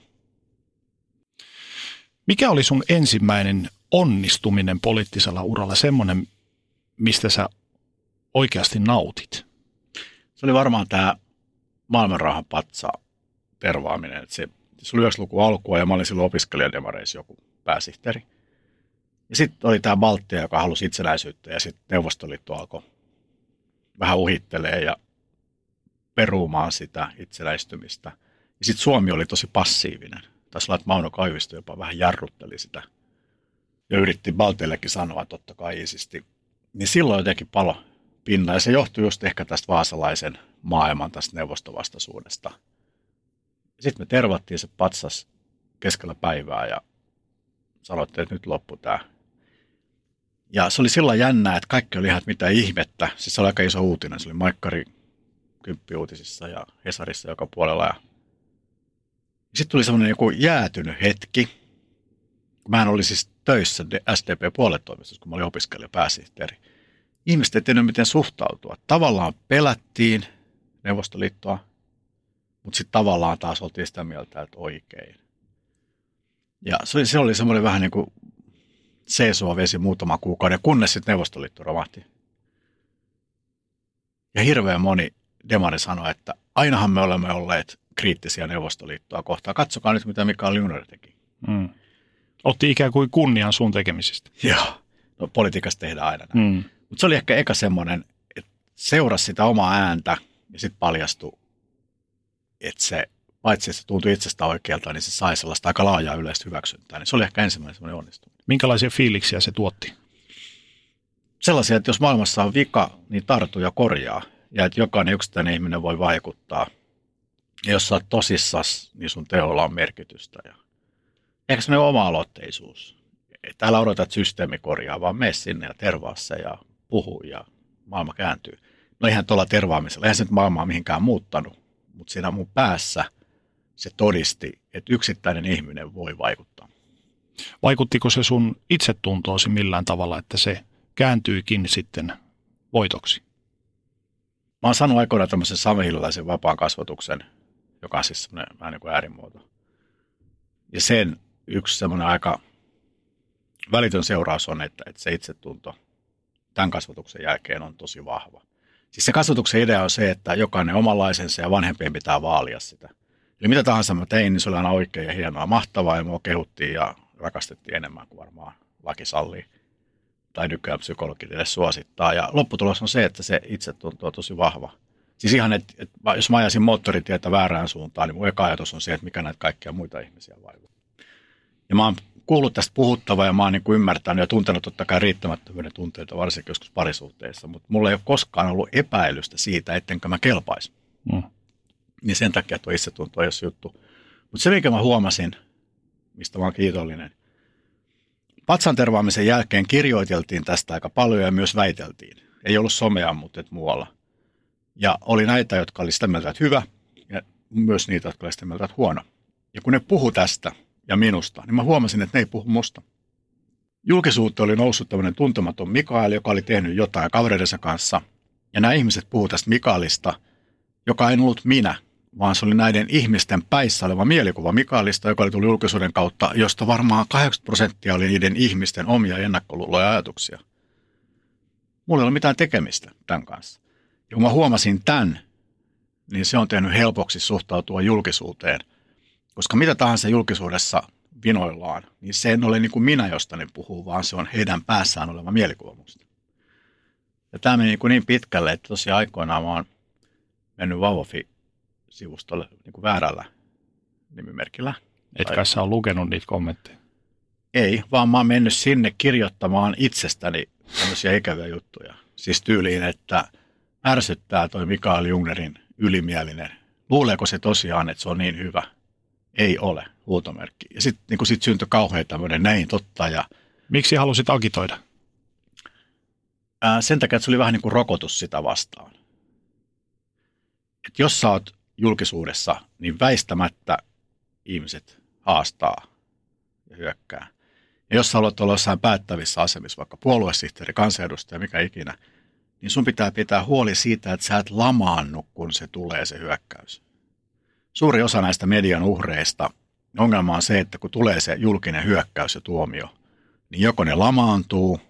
Mikä oli sun ensimmäinen onnistuminen poliittisella uralla, semmoinen, mistä sä oikeasti nautit? Se oli varmaan tämä maailmanrauhan patsa tervaaminen. Se, Se oli 90 lukun alkua ja mä olin silloin opiskelijademareissa joku pääsihteeri. Ja sitten oli tämä Baltia, joka halusi itsenäisyyttä ja sitten Neuvostoliitto alkoi vähän uhittelee ja perumaan sitä itsenäistymistä. Ja sitten Suomi oli tosi passiivinen. Taisi olla, että Mauno Kaivisto jopa vähän jarrutteli sitä ja yritti Balteillekin sanoa totta kai isisti. Niin silloin jotenkin palo pinna ja se johtui just ehkä tästä vaasalaisen maailman tästä neuvostovastaisuudesta. Sitten me tervattiin se patsas keskellä päivää ja sanottiin, että nyt loppu tämä. Ja se oli sillä jännää, että kaikki oli ihan, mitä ihmettä. Siis se oli aika iso uutinen. Se oli Maikkari kymppiuutisissa ja Hesarissa joka puolella. Ja sitten tuli semmoinen joku jäätynyt hetki. Mä en oli siis töissä SDP-puoletoimistossa, kun mä olin opiskelija pääsihteeri. Ihmiset ei tiennyt, miten suhtautua. Tavallaan pelättiin Neuvostoliittoa, mutta sitten tavallaan taas oltiin sitä mieltä, että oikein. Ja se oli, se oli semmoinen vähän niin kuin seisova vesi muutama kuukauden, kunnes sitten Neuvostoliitto romahti. Ja hirveän moni demari sanoi, että ainahan me olemme olleet kriittisiä Neuvostoliittoa kohtaan. Katsokaa nyt, mitä Mikael Juner teki. Mm. Otti ikään kuin kunnian sun tekemisistä. Joo, no politiikasta tehdään aina näin. Mm. Mutta se oli ehkä eka semmoinen, että seurasi sitä omaa ääntä ja sitten paljastui, että se, paitsi että se tuntui itsestä oikealta, niin se sai sellaista aika laajaa yleistä hyväksyntää. Niin se oli ehkä ensimmäinen semmoinen onnistuminen. Minkälaisia fiiliksiä se tuotti? Sellaisia, että jos maailmassa on vika, niin tartu ja korjaa. Ja että jokainen yksittäinen ihminen voi vaikuttaa. Ja jos sä oot tosissas, niin sun teolla on merkitystä. Ja ehkä semmoinen oma-aloitteisuus. Että älä odota, että systeemi korjaa, vaan mene sinne ja tervaa se ja puhu ja maailma kääntyy. No ihan tuolla tervaamisella, eihän se nyt maailmaa mihinkään muuttanut, mutta siinä mun päässä se todisti, että yksittäinen ihminen voi vaikuttaa. Vaikuttiko se sun itsetuntoosi millään tavalla, että se kääntyikin sitten voitoksi? Mä oon saanut aikoinaan tämmöisen samehilaisen vapaan kasvatuksen, joka on siis semmoinen vähän niin kuin äärimuoto. Ja sen yksi semmoinen aika välitön seuraus on, että, että se itsetunto tämän kasvatuksen jälkeen on tosi vahva. Siis se kasvatuksen idea on se, että jokainen omanlaisensa ja vanhempien pitää vaalia sitä. Eli mitä tahansa mä tein, niin se oli aina oikein ja hienoa, mahtavaa ja mua kehuttiin ja rakastettiin enemmän kuin varmaan laki sallii tai nykyään psykologit suosittaa. Ja lopputulos on se, että se itse tuntuu tosi vahva. Siis ihan, että, että jos mä ajasin moottoritietä väärään suuntaan, niin mun eka ajatus on se, että mikä näitä kaikkia muita ihmisiä vaikuttaa. Ja mä oon kuullut tästä puhuttavaa ja mä oon niin kuin ymmärtänyt ja tuntenut totta kai riittämättömyyden tunteita, varsinkin joskus parisuhteissa, mutta mulla ei ole koskaan ollut epäilystä siitä, ettenkö mä kelpaisi. Mm. Niin sen takia tuo itsetunto ei ole juttu. Mutta se, mikä mä huomasin, mistä mä oon kiitollinen, Patsan tervaamisen jälkeen kirjoiteltiin tästä aika paljon ja myös väiteltiin. Ei ollut somea, mutta et muualla. Ja oli näitä, jotka oli sitä mieltä, että hyvä, ja myös niitä, jotka oli sitä mieltä, että huono. Ja kun ne puhu tästä ja minusta, niin mä huomasin, että ne ei puhu musta. Julkisuutta oli noussut tämmöinen tuntematon Mikael, joka oli tehnyt jotain kavereidensa kanssa. Ja nämä ihmiset puhuu tästä Mikaelista, joka ei ollut minä, vaan se oli näiden ihmisten päissä oleva mielikuva Mikaelista, joka oli tullut julkisuuden kautta, josta varmaan 80 prosenttia oli niiden ihmisten omia ennakkoluuloja ja ajatuksia. Mulla ei ole mitään tekemistä tämän kanssa. Ja kun mä huomasin tämän, niin se on tehnyt helpoksi suhtautua julkisuuteen. Koska mitä tahansa julkisuudessa vinoillaan, niin se ei ole niin kuin minä, josta ne puhuu, vaan se on heidän päässään oleva mielikuva musta. Ja tämä meni niin, niin pitkälle, että tosiaan aikoinaan mä oon mennyt Vauvafi sivustolle niin kuin väärällä nimimerkillä. Etkä sä ole lukenut niitä kommentteja? Ei, vaan mä oon mennyt sinne kirjoittamaan itsestäni tämmöisiä ikäviä juttuja. Siis tyyliin, että ärsyttää toi Mikael Jungnerin ylimielinen. Luuleeko se tosiaan, että se on niin hyvä? Ei ole, huutomerkki. Ja sitten niin sit syntyi kauhean tämmöinen näin totta. Ja, Miksi halusit agitoida? Ää, sen takia, että se oli vähän niin kuin rokotus sitä vastaan. Et jos sä oot julkisuudessa, niin väistämättä ihmiset haastaa ja hyökkää. Ja jos haluat olla jossain päättävissä asemissa, vaikka puoluesihteeri, kansanedustaja, mikä ikinä, niin sun pitää pitää huoli siitä, että sä et lamaannu, kun se tulee se hyökkäys. Suuri osa näistä median uhreista, ongelma on se, että kun tulee se julkinen hyökkäys ja tuomio, niin joko ne lamaantuu,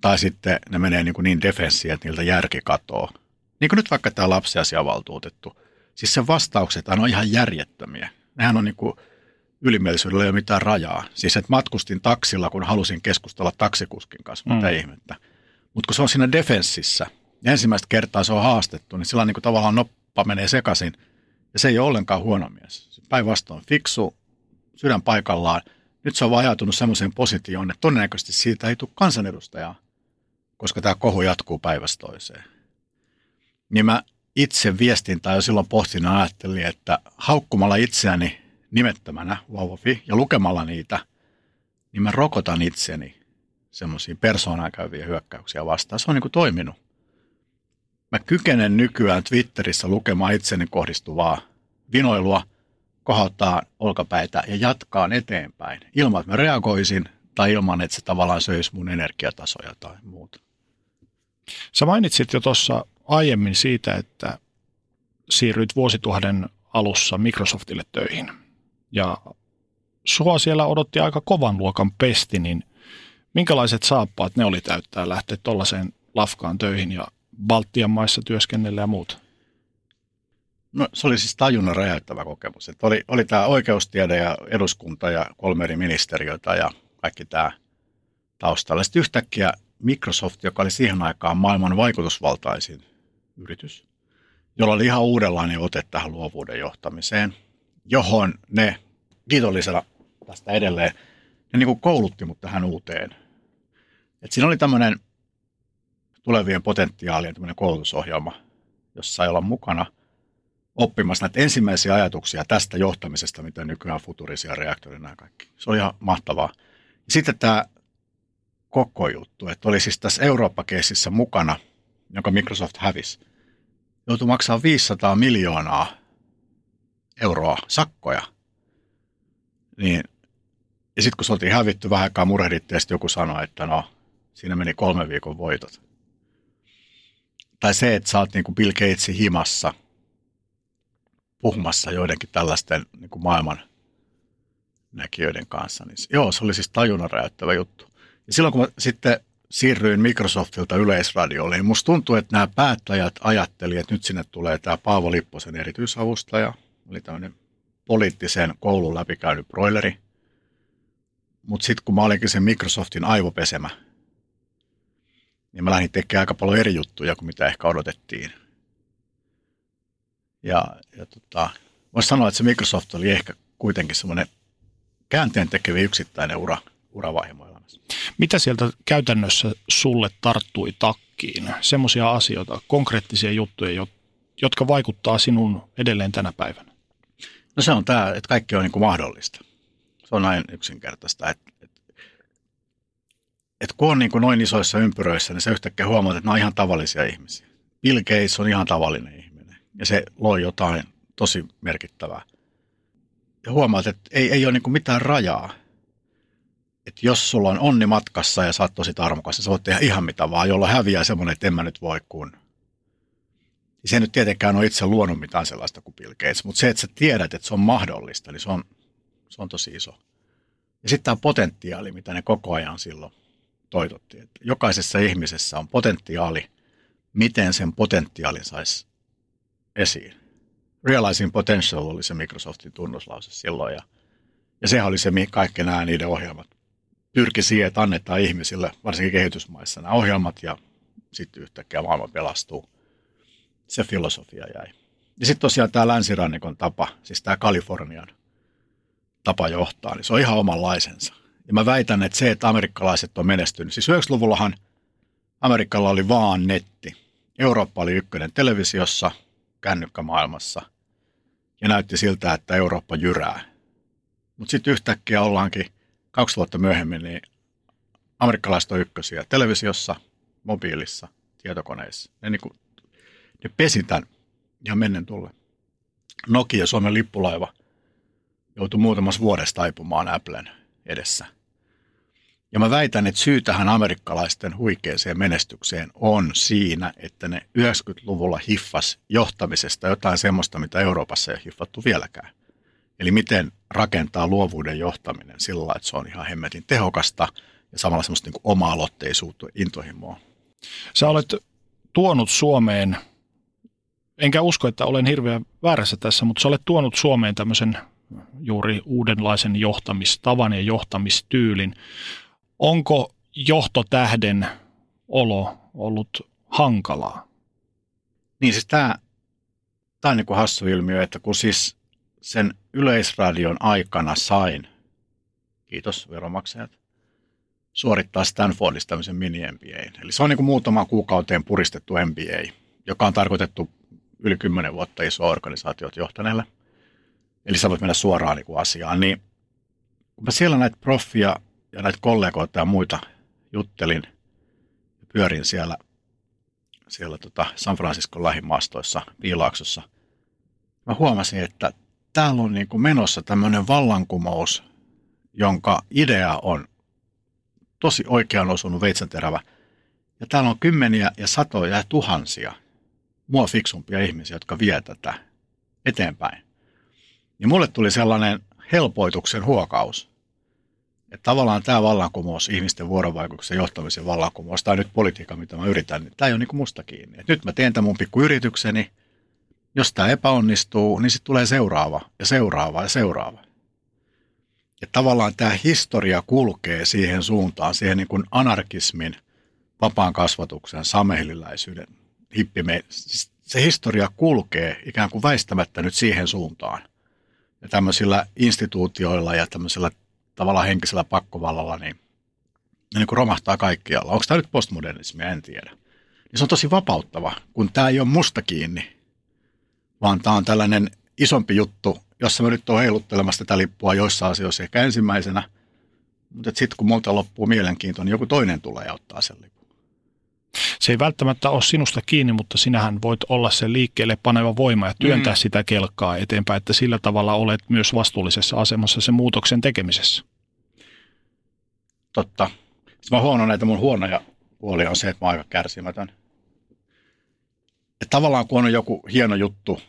tai sitten ne menee niin, niin defenssiin, että niiltä järki katoo. Niin kuin nyt vaikka tämä lapsiasiavaltuutettu – Siis sen vastaukset on ihan järjettömiä. Nehän on niin kuin ylimielisyydellä ei ole mitään rajaa. Siis että matkustin taksilla, kun halusin keskustella taksikuskin kanssa, mitä mm. ihmettä. Mutta kun se on siinä defenssissä, ja ensimmäistä kertaa se on haastettu, niin sillä niin kuin tavallaan noppa menee sekaisin, ja se ei ole ollenkaan huono mies. Päinvastoin fiksu, sydän paikallaan. Nyt se on vaan ajatunut semmoiseen positioon, että todennäköisesti siitä ei tule kansanedustajaa, koska tämä kohu jatkuu päivästä toiseen. Niin mä itse viestintää jo silloin pohtin ajattelin, että haukkumalla itseäni nimettömänä vauvafi ja lukemalla niitä, niin mä rokotan itseni semmoisiin persoonaan käyviä hyökkäyksiä vastaan. Se on niin kuin toiminut. Mä kykenen nykyään Twitterissä lukemaan itseni kohdistuvaa vinoilua, kohottaa olkapäitä ja jatkaa eteenpäin ilman, että mä reagoisin tai ilman, että se tavallaan söisi mun energiatasoja tai muuta. Sä mainitsit jo tuossa aiemmin siitä, että siirryit vuosituhannen alussa Microsoftille töihin. Ja sua siellä odotti aika kovan luokan pesti, niin minkälaiset saappaat ne oli täyttää lähteä tuollaiseen lafkaan töihin ja Baltian maissa työskennellä ja muuta? No se oli siis tajunnan räjäyttävä kokemus. Että oli, oli tämä oikeustiede ja eduskunta ja kolme eri ministeriötä ja kaikki tämä taustalla. Sitten yhtäkkiä Microsoft, joka oli siihen aikaan maailman vaikutusvaltaisin yritys, jolla oli ihan uudenlainen ote tähän luovuuden johtamiseen, johon ne kiitollisena tästä edelleen, ne niin kuin koulutti mut tähän uuteen. Et siinä oli tämmöinen tulevien potentiaalien tämmöinen koulutusohjelma, jossa sai olla mukana oppimassa näitä ensimmäisiä ajatuksia tästä johtamisesta, mitä nykyään futurisia reaktoreja ja kaikki. Se oli ihan mahtavaa. Ja sitten tämä koko juttu, että oli siis tässä Eurooppa-keississä mukana, jonka Microsoft hävisi, joutui maksaa 500 miljoonaa euroa sakkoja. Niin, ja sitten kun se oltiin hävitty vähän aikaa murehdittiin, ja joku sanoi, että no, siinä meni kolme viikon voitot. Tai se, että sä oot niin kuin Bill Gatesin himassa puhumassa joidenkin tällaisten niin kuin maailman näkijöiden kanssa. Niin, joo, se oli siis tajunnan räjäyttävä juttu. Ja silloin kun mä sitten siirryin Microsoftilta yleisradiolle, niin musta tuntuu, että nämä päättäjät ajattelivat, että nyt sinne tulee tämä Paavo Lipposen erityisavustaja, oli tämmöinen poliittisen koulun läpikäynyt broileri. Mutta sitten kun mä olinkin sen Microsoftin aivopesemä, niin mä lähdin tekemään aika paljon eri juttuja kuin mitä ehkä odotettiin. Ja, ja tota, voisi sanoa, että se Microsoft oli ehkä kuitenkin semmoinen käänteen tekevi yksittäinen ura, uravaihe. Mitä sieltä käytännössä sulle tarttui takkiin? Semmoisia asioita, konkreettisia juttuja, jotka vaikuttaa sinun edelleen tänä päivänä? No se on tämä, että kaikki on niin kuin mahdollista. Se on näin yksinkertaista. Että, että, että kun on niin kuin noin isoissa ympyröissä, niin se yhtäkkiä huomaat, että ne on ihan tavallisia ihmisiä. Bill Gates on ihan tavallinen ihminen ja se loi jotain tosi merkittävää. Ja huomaat, että ei, ei ole niin kuin mitään rajaa että jos sulla on onni matkassa ja sä oot tosi tarmokas, sä voit tehdä ihan mitä vaan, jolla häviää semmoinen, että en mä nyt voi kun. Se ei nyt tietenkään ole itse luonut mitään sellaista kuin Bill Gates, mutta se, että sä tiedät, että se on mahdollista, niin se on, se on tosi iso. Ja sitten tämä potentiaali, mitä ne koko ajan silloin toitotti. Että jokaisessa ihmisessä on potentiaali, miten sen potentiaalin saisi esiin. Realizing Potential oli se Microsoftin tunnuslause silloin ja, ja sehän oli se, kaikki nämä niiden ohjelmat pyrki siihen, että annetaan ihmisille, varsinkin kehitysmaissa, nämä ohjelmat ja sitten yhtäkkiä maailma pelastuu. Se filosofia jäi. Ja sitten tosiaan tämä länsirannikon tapa, siis tämä Kalifornian tapa johtaa, niin se on ihan omanlaisensa. Ja mä väitän, että se, että amerikkalaiset on menestynyt, siis 90-luvullahan Amerikalla oli vaan netti. Eurooppa oli ykkönen televisiossa, kännykkämaailmassa, ja näytti siltä, että Eurooppa jyrää. Mutta sitten yhtäkkiä ollaankin – kaksi vuotta myöhemmin, niin amerikkalaiset on ykkösiä televisiossa, mobiilissa, tietokoneissa. Ne, niin kuin, ne pesi tämän ihan mennen tulle. Nokia, Suomen lippulaiva, joutui muutamassa vuodessa taipumaan Applen edessä. Ja mä väitän, että syy tähän amerikkalaisten huikeeseen menestykseen on siinä, että ne 90-luvulla hiffas johtamisesta jotain semmoista, mitä Euroopassa ei ole hiffattu vieläkään. Eli miten rakentaa luovuuden johtaminen sillä että se on ihan hemmetin tehokasta ja samalla semmoista niin oma-aloitteisuutta, intohimoa. Sä olet tuonut Suomeen, enkä usko, että olen hirveän väärässä tässä, mutta sä olet tuonut Suomeen tämmöisen juuri uudenlaisen johtamistavan ja johtamistyylin. Onko johtotähden olo ollut hankalaa? Niin siis tämä, tämä on niin kuin hassu ilmiö, että kun siis sen yleisradion aikana sain, kiitos veromaksajat, suorittaa Stanfordista tämmöisen mini-MBA. Eli se on niin kuin muutamaan kuukauteen puristettu MBA, joka on tarkoitettu yli kymmenen vuotta isoa organisaatiot johtaneelle. Eli sä voit mennä suoraan niin kuin asiaan. Niin kun mä siellä näitä proffia ja näitä kollegoita ja muita juttelin ja pyörin siellä, siellä tota San Franciscon lähimaastoissa, Piilaaksossa, mä huomasin, että täällä on niin kuin menossa tämmöinen vallankumous, jonka idea on tosi oikean osunut veitsenterävä. Ja täällä on kymmeniä ja satoja ja tuhansia mua fiksumpia ihmisiä, jotka vie tätä eteenpäin. Ja mulle tuli sellainen helpoituksen huokaus, että tavallaan tämä vallankumous, ihmisten vuorovaikutuksen johtamisen vallankumous, tai nyt politiikka, mitä mä yritän, niin tämä ei ole niin musta kiinni. Et nyt mä teen tämän mun pikku yritykseni, jos tämä epäonnistuu, niin sitten tulee seuraava ja seuraava ja seuraava. Ja tavallaan tämä historia kulkee siihen suuntaan, siihen niin kuin anarkismin, vapaan kasvatuksen, samehliläisyyden, hippime, siis se historia kulkee ikään kuin väistämättä nyt siihen suuntaan. Ja tämmöisillä instituutioilla ja tämmöisellä tavallaan henkisellä pakkovallalla, niin ne niin kuin romahtaa kaikkialla. Onko tämä nyt postmodernismia, en tiedä. Niin se on tosi vapauttava, kun tämä ei ole musta kiinni, vaan tämä on tällainen isompi juttu, jossa mä nyt oon heiluttelemassa tätä lippua joissa asioissa ehkä ensimmäisenä, mutta sitten kun multa loppuu mielenkiinto, niin joku toinen tulee ja ottaa sen lipun. Se ei välttämättä ole sinusta kiinni, mutta sinähän voit olla se liikkeelle paneva voima ja työntää mm. sitä kelkaa eteenpäin, että sillä tavalla olet myös vastuullisessa asemassa sen muutoksen tekemisessä. Totta. Sitten mä huonon näitä mun huonoja puolia on se, että mä oon aika kärsimätön. Et tavallaan kun on joku hieno juttu,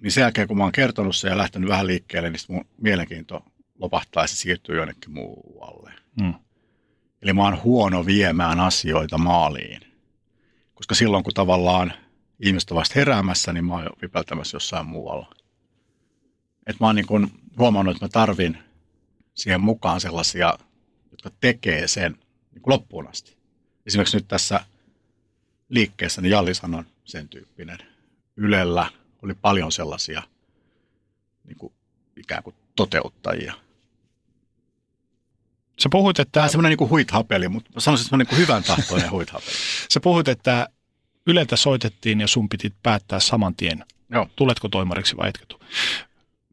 niin sen jälkeen kun mä oon kertonut sen ja lähtenyt vähän liikkeelle, niin mun mielenkiinto lopahtaa ja se siirtyy jonnekin muualle. Mm. Eli mä oon huono viemään asioita maaliin. Koska silloin kun tavallaan ihmiset ovat heräämässä, niin mä oon vipeltämässä jossain muualla. Et mä oon niin kun huomannut, että mä tarvin siihen mukaan sellaisia, jotka tekee sen niin loppuun asti. Esimerkiksi nyt tässä liikkeessä, niin Jalli on sen tyyppinen. Ylellä oli paljon sellaisia niin kuin, ikään kuin toteuttajia. Sä puhuit, että... Tämä on semmoinen niin huithapeli, mutta mä sanoisin semmoinen niin hyvän tahtoinen huithapeli. Sä puhuit, että Yleltä soitettiin ja sun piti päättää saman tien, Joo. tuletko toimariksi vai etkö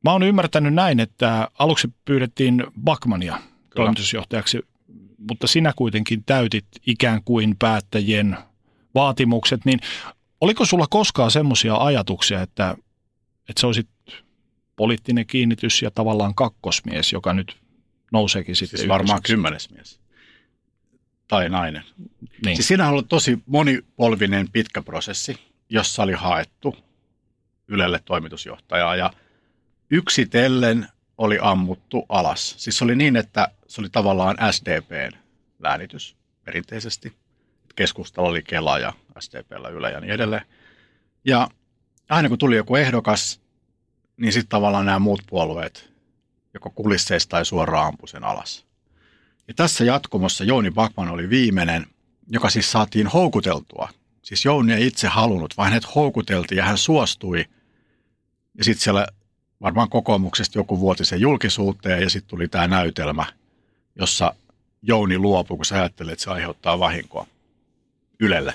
Mä oon ymmärtänyt näin, että aluksi pyydettiin Bakmania Kyllä. toimitusjohtajaksi, mutta sinä kuitenkin täytit ikään kuin päättäjien vaatimukset, niin Oliko sulla koskaan semmoisia ajatuksia, että, että se olisi poliittinen kiinnitys ja tavallaan kakkosmies, joka nyt nouseekin sitten Siis varmaan kymmenes mies. Tai nainen. Niin. Siis siinä on ollut tosi monipolvinen pitkä prosessi, jossa oli haettu Ylelle toimitusjohtajaa ja yksitellen oli ammuttu alas. Siis se oli niin, että se oli tavallaan SDPn läänitys perinteisesti – keskustalla oli Kela ja STPllä Yle ja niin edelleen. Ja aina kun tuli joku ehdokas, niin sitten tavallaan nämä muut puolueet joko kulisseista tai suoraan ampui sen alas. Ja tässä jatkumossa Jouni Bakman oli viimeinen, joka siis saatiin houkuteltua. Siis Jouni ei itse halunnut, vaan hänet houkuteltiin ja hän suostui. Ja sitten siellä varmaan kokoomuksesta joku vuoti sen julkisuuteen ja sitten tuli tämä näytelmä, jossa Jouni luopui, kun sä ajattelet, että se aiheuttaa vahinkoa. Ylelle,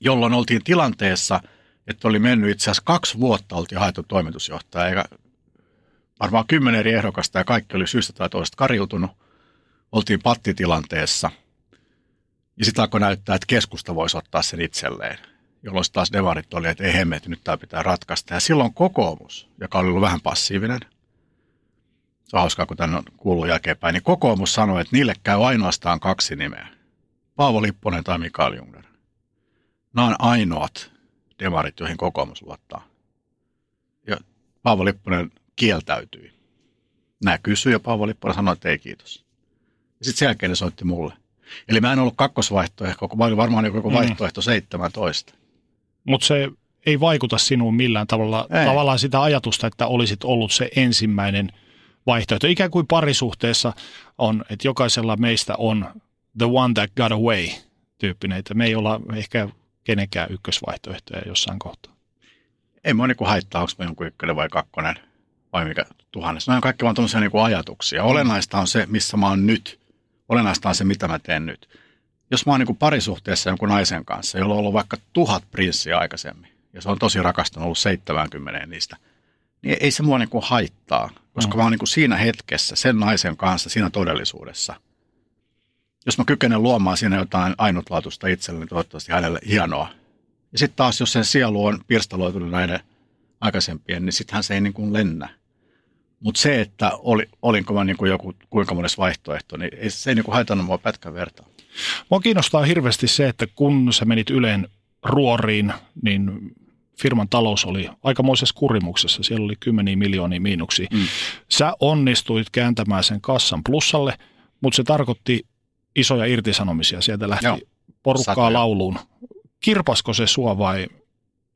jolloin oltiin tilanteessa, että oli mennyt itse asiassa kaksi vuotta, oltiin haettu toimitusjohtaja, eikä varmaan kymmenen eri ehdokasta ja kaikki oli syystä tai toista kariutunut. Oltiin pattitilanteessa ja sitten alkoi näyttää, että keskusta voisi ottaa sen itselleen, jolloin taas demarit oli, että ei hemmet, nyt tämä pitää ratkaista. Ja silloin kokoomus, joka oli ollut vähän passiivinen, se on hauskaa, kun tänne on kuullut jälkeenpäin, niin kokoomus sanoi, että niille käy ainoastaan kaksi nimeä. Paavo Lipponen tai Mikael Jungner. Nämä on ainoat demarit, joihin kokoomus luottaa. Ja Paavo Lipponen kieltäytyi. Nämä kysyi ja Paavo Lipponen sanoi, että ei kiitos. Ja sitten sen jälkeen ne soitti mulle. Eli mä en ollut kakkosvaihtoehto, mä olin varmaan joku mm. vaihtoehto 17. Mutta se ei vaikuta sinuun millään tavalla, ei. tavallaan sitä ajatusta, että olisit ollut se ensimmäinen vaihtoehto. Ikään kuin parisuhteessa on, että jokaisella meistä on the one that got away tyyppinen, että me ei olla ehkä kenenkään ykkösvaihtoehtoja jossain kohtaa. Ei mua niinku haittaa, onko mä jonkun ykkönen vai kakkonen vai mikä tuhannes. Nämä on kaikki vaan tuollaisia niinku ajatuksia. Olennaista on se, missä mä oon nyt. Olennaista on se, mitä mä teen nyt. Jos mä oon niinku parisuhteessa jonkun naisen kanssa, jolla on ollut vaikka tuhat prinssiä aikaisemmin, ja se on tosi rakastunut ollut 70 niistä, niin ei se mua niinku haittaa, koska mm. mä oon niinku siinä hetkessä sen naisen kanssa, siinä todellisuudessa. Jos mä kykenen luomaan siinä jotain ainutlaatuista itselleni, niin toivottavasti hänelle hienoa. Ja sitten taas, jos sen sielu on pirstaloitunut näiden aikaisempien, niin sittenhän se ei niin kuin lennä. Mutta se, että oli, olinko mä niin kuin joku kuinka monessa vaihtoehto, niin ei, se ei niin kuin haitannut mua pätkän vertaa. Mua kiinnostaa hirveästi se, että kun sä menit Yleen ruoriin, niin firman talous oli aikamoisessa kurimuksessa. Siellä oli kymmeniä miljoonia miinuksia. Mm. Sä onnistuit kääntämään sen kassan plussalle, mutta se tarkoitti isoja irtisanomisia. Sieltä lähti Joo, porukkaa satoja. lauluun. Kirpasko se sua vai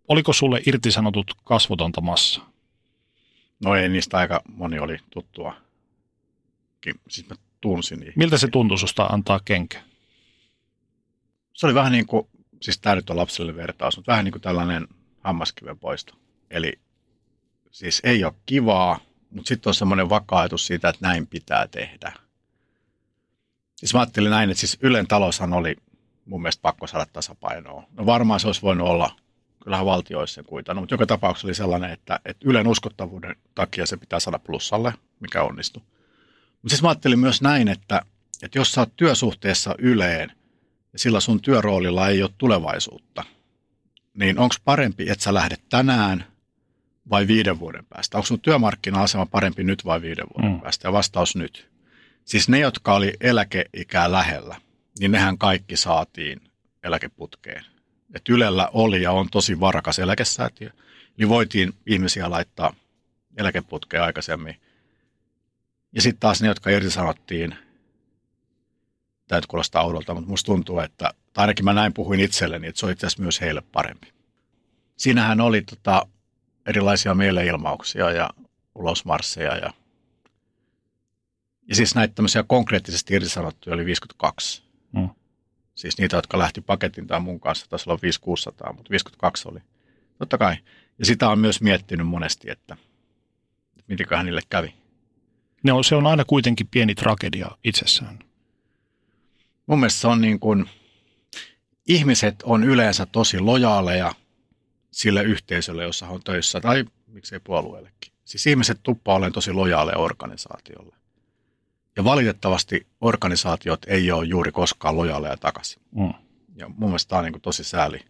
oliko sulle irtisanotut kasvotonta massa? No ei, niistä aika moni oli tuttua. Siis mä tunsin niitä. Miltä se tuntui susta antaa kenkä? Se oli vähän niin kuin, siis tämä nyt on lapselle vertaus, mutta vähän niin kuin tällainen hammaskiven poisto. Eli siis ei ole kivaa, mutta sitten on semmoinen vakaatus siitä, että näin pitää tehdä. Siis mä ajattelin näin, että siis Ylen taloushan oli mun mielestä pakko saada tasapainoa. No varmaan se olisi voinut olla, kyllähän valtio olisi sen kuitannut, mutta joka tapauksessa oli sellainen, että, että Ylen uskottavuuden takia se pitää saada plussalle, mikä onnistui. Mutta siis mä ajattelin myös näin, että, että jos sä oot työsuhteessa Yleen ja sillä sun työroolilla ei ole tulevaisuutta, niin onko parempi, että sä lähdet tänään vai viiden vuoden päästä? Onko sun työmarkkina-asema parempi nyt vai viiden vuoden mm. päästä? Ja vastaus nyt. Siis ne, jotka oli eläkeikää lähellä, niin nehän kaikki saatiin eläkeputkeen. Et Ylellä oli ja on tosi varakas eläkesäätiö, niin voitiin ihmisiä laittaa eläkeputkeen aikaisemmin. Ja sitten taas ne, jotka irtisanottiin, täytyy kuulostaa oudolta, mutta musta tuntuu, että, tai ainakin mä näin puhuin itselleni, että se on itse asiassa myös heille parempi. Siinähän oli tota, erilaisia mieleilmauksia ja ulosmarsseja ja ja siis näitä tämmöisiä konkreettisesti irtisanottuja oli 52. Mm. Siis niitä, jotka lähti paketin tai mun kanssa, taisi olla 5-600, mutta 52 oli. Totta kai. Ja sitä on myös miettinyt monesti, että, että mitenköhän niille kävi. Ne on, se on aina kuitenkin pieni tragedia itsessään. Mun mielestä se on niin kuin, ihmiset on yleensä tosi lojaaleja sille yhteisölle, jossa on töissä, tai miksei puolueellekin. Siis ihmiset tuppaa olemaan tosi lojaaleja organisaatiolle. Ja valitettavasti organisaatiot ei ole juuri koskaan lojaaleja takaisin. Mm. Ja mun mielestä tämä on niin kuin tosi sääli.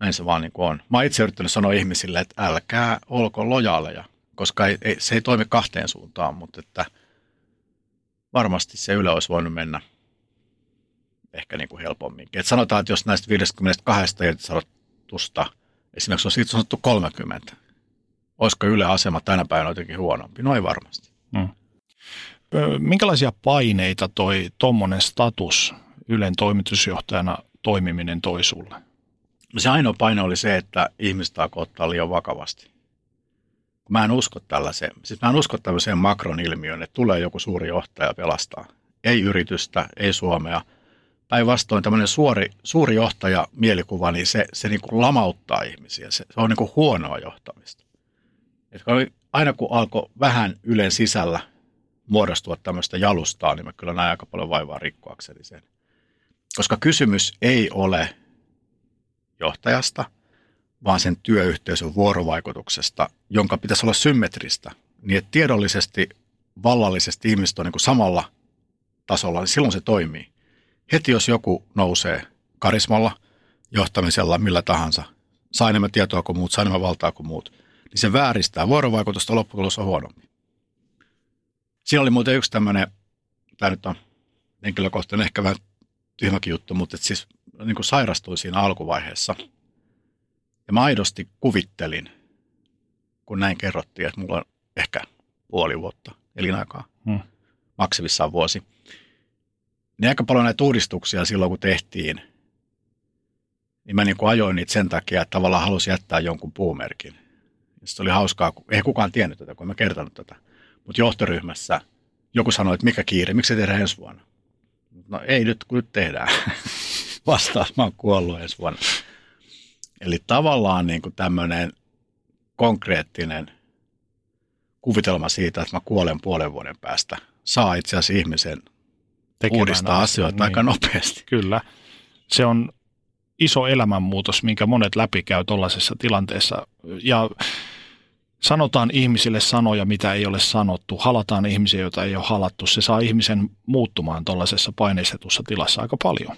Näin se vaan niin kuin on. Mä oon itse yrittänyt sanoa ihmisille, että älkää olko lojaaleja, koska ei, ei, se ei toimi kahteen suuntaan, mutta että varmasti se yle olisi voinut mennä ehkä niin kuin helpomminkin. Et sanotaan, että jos näistä 52 irtisanotusta esimerkiksi on siitä sanottu 30, olisiko Yle asema tänä päivänä jotenkin huonompi? No ei varmasti. Mm. Minkälaisia paineita toi tuommoinen status Ylen toimitusjohtajana toimiminen toi sulle? Se ainoa paine oli se, että ihmistä alkoi ottaa liian vakavasti. Mä en usko tällaiseen. Siis mä en usko tällaiseen makron ilmiöön, että tulee joku suuri johtaja pelastaa. Ei yritystä, ei Suomea. Päinvastoin tämmöinen suuri, suuri johtaja mielikuva, niin se, se niin kuin lamauttaa ihmisiä. Se, se on niin kuin huonoa johtamista. Et aina kun alkoi vähän Ylen sisällä muodostua tämmöistä jalustaa, niin mä kyllä näen aika paljon vaivaa rikkoakseni sen. Koska kysymys ei ole johtajasta, vaan sen työyhteisön vuorovaikutuksesta, jonka pitäisi olla symmetristä, niin että tiedollisesti, vallallisesti ihmiset on niin kuin samalla tasolla, niin silloin se toimii. Heti jos joku nousee karismalla, johtamisella, millä tahansa, saa enemmän tietoa kuin muut, saa enemmän valtaa kuin muut, niin se vääristää vuorovaikutusta, lopputulos on huonompi. Siinä oli muuten yksi tämmöinen, tämä nyt on henkilökohtainen ehkä vähän tyhmäkin juttu, mutta siis niin kuin sairastuin siinä alkuvaiheessa. Ja mä aidosti kuvittelin, kun näin kerrottiin, että mulla on ehkä puoli vuotta elinaikaa, hmm. maksimissaan vuosi. Niin aika paljon näitä uudistuksia silloin, kun tehtiin, niin mä niin kuin ajoin niitä sen takia, että tavallaan halusin jättää jonkun puumerkin. Se oli hauskaa, kun ei kukaan tiennyt tätä, kun en mä kertonut tätä. Mutta johtoryhmässä joku sanoi, että mikä kiire, miksi se tehdään ensi vuonna? No ei nyt, kun nyt tehdään. Vastaus, mä oon kuollut ensi vuonna. Eli tavallaan niin kuin tämmöinen konkreettinen kuvitelma siitä, että mä kuolen puolen vuoden päästä, saa itse asiassa ihmisen Tekemään uudistaa asioita niin. aika nopeasti. Kyllä. Se on iso elämänmuutos, minkä monet läpikäy tuollaisessa tilanteessa. Ja sanotaan ihmisille sanoja, mitä ei ole sanottu. Halataan ihmisiä, joita ei ole halattu. Se saa ihmisen muuttumaan tuollaisessa paineistetussa tilassa aika paljon.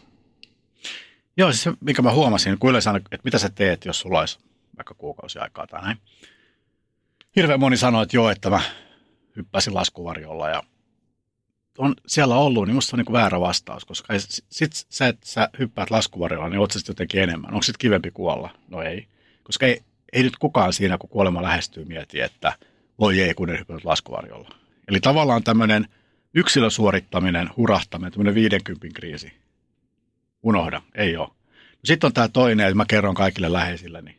Joo, siis se, mikä mä huomasin, kun yleensä, että mitä sä teet, jos sulla olisi vaikka kuukausi aikaa tai näin. Hirveän moni sanoi, että joo, että mä hyppäsin laskuvarjolla ja on siellä ollut, niin musta on niin väärä vastaus, koska sit sä, että sä hyppäät laskuvarjolla, niin oot sä jotenkin enemmän. Onko sitten kivempi kuolla? No ei. Koska ei, ei nyt kukaan siinä, kun kuolema lähestyy, mieti, että voi ei, kun ei hypännyt laskuvarjolla. Eli tavallaan tämmöinen yksilösuorittaminen, hurahtaminen, tämmöinen 50 kriisi. Unohda, ei ole. Sitten on tämä toinen, että mä kerron kaikille läheisille, niin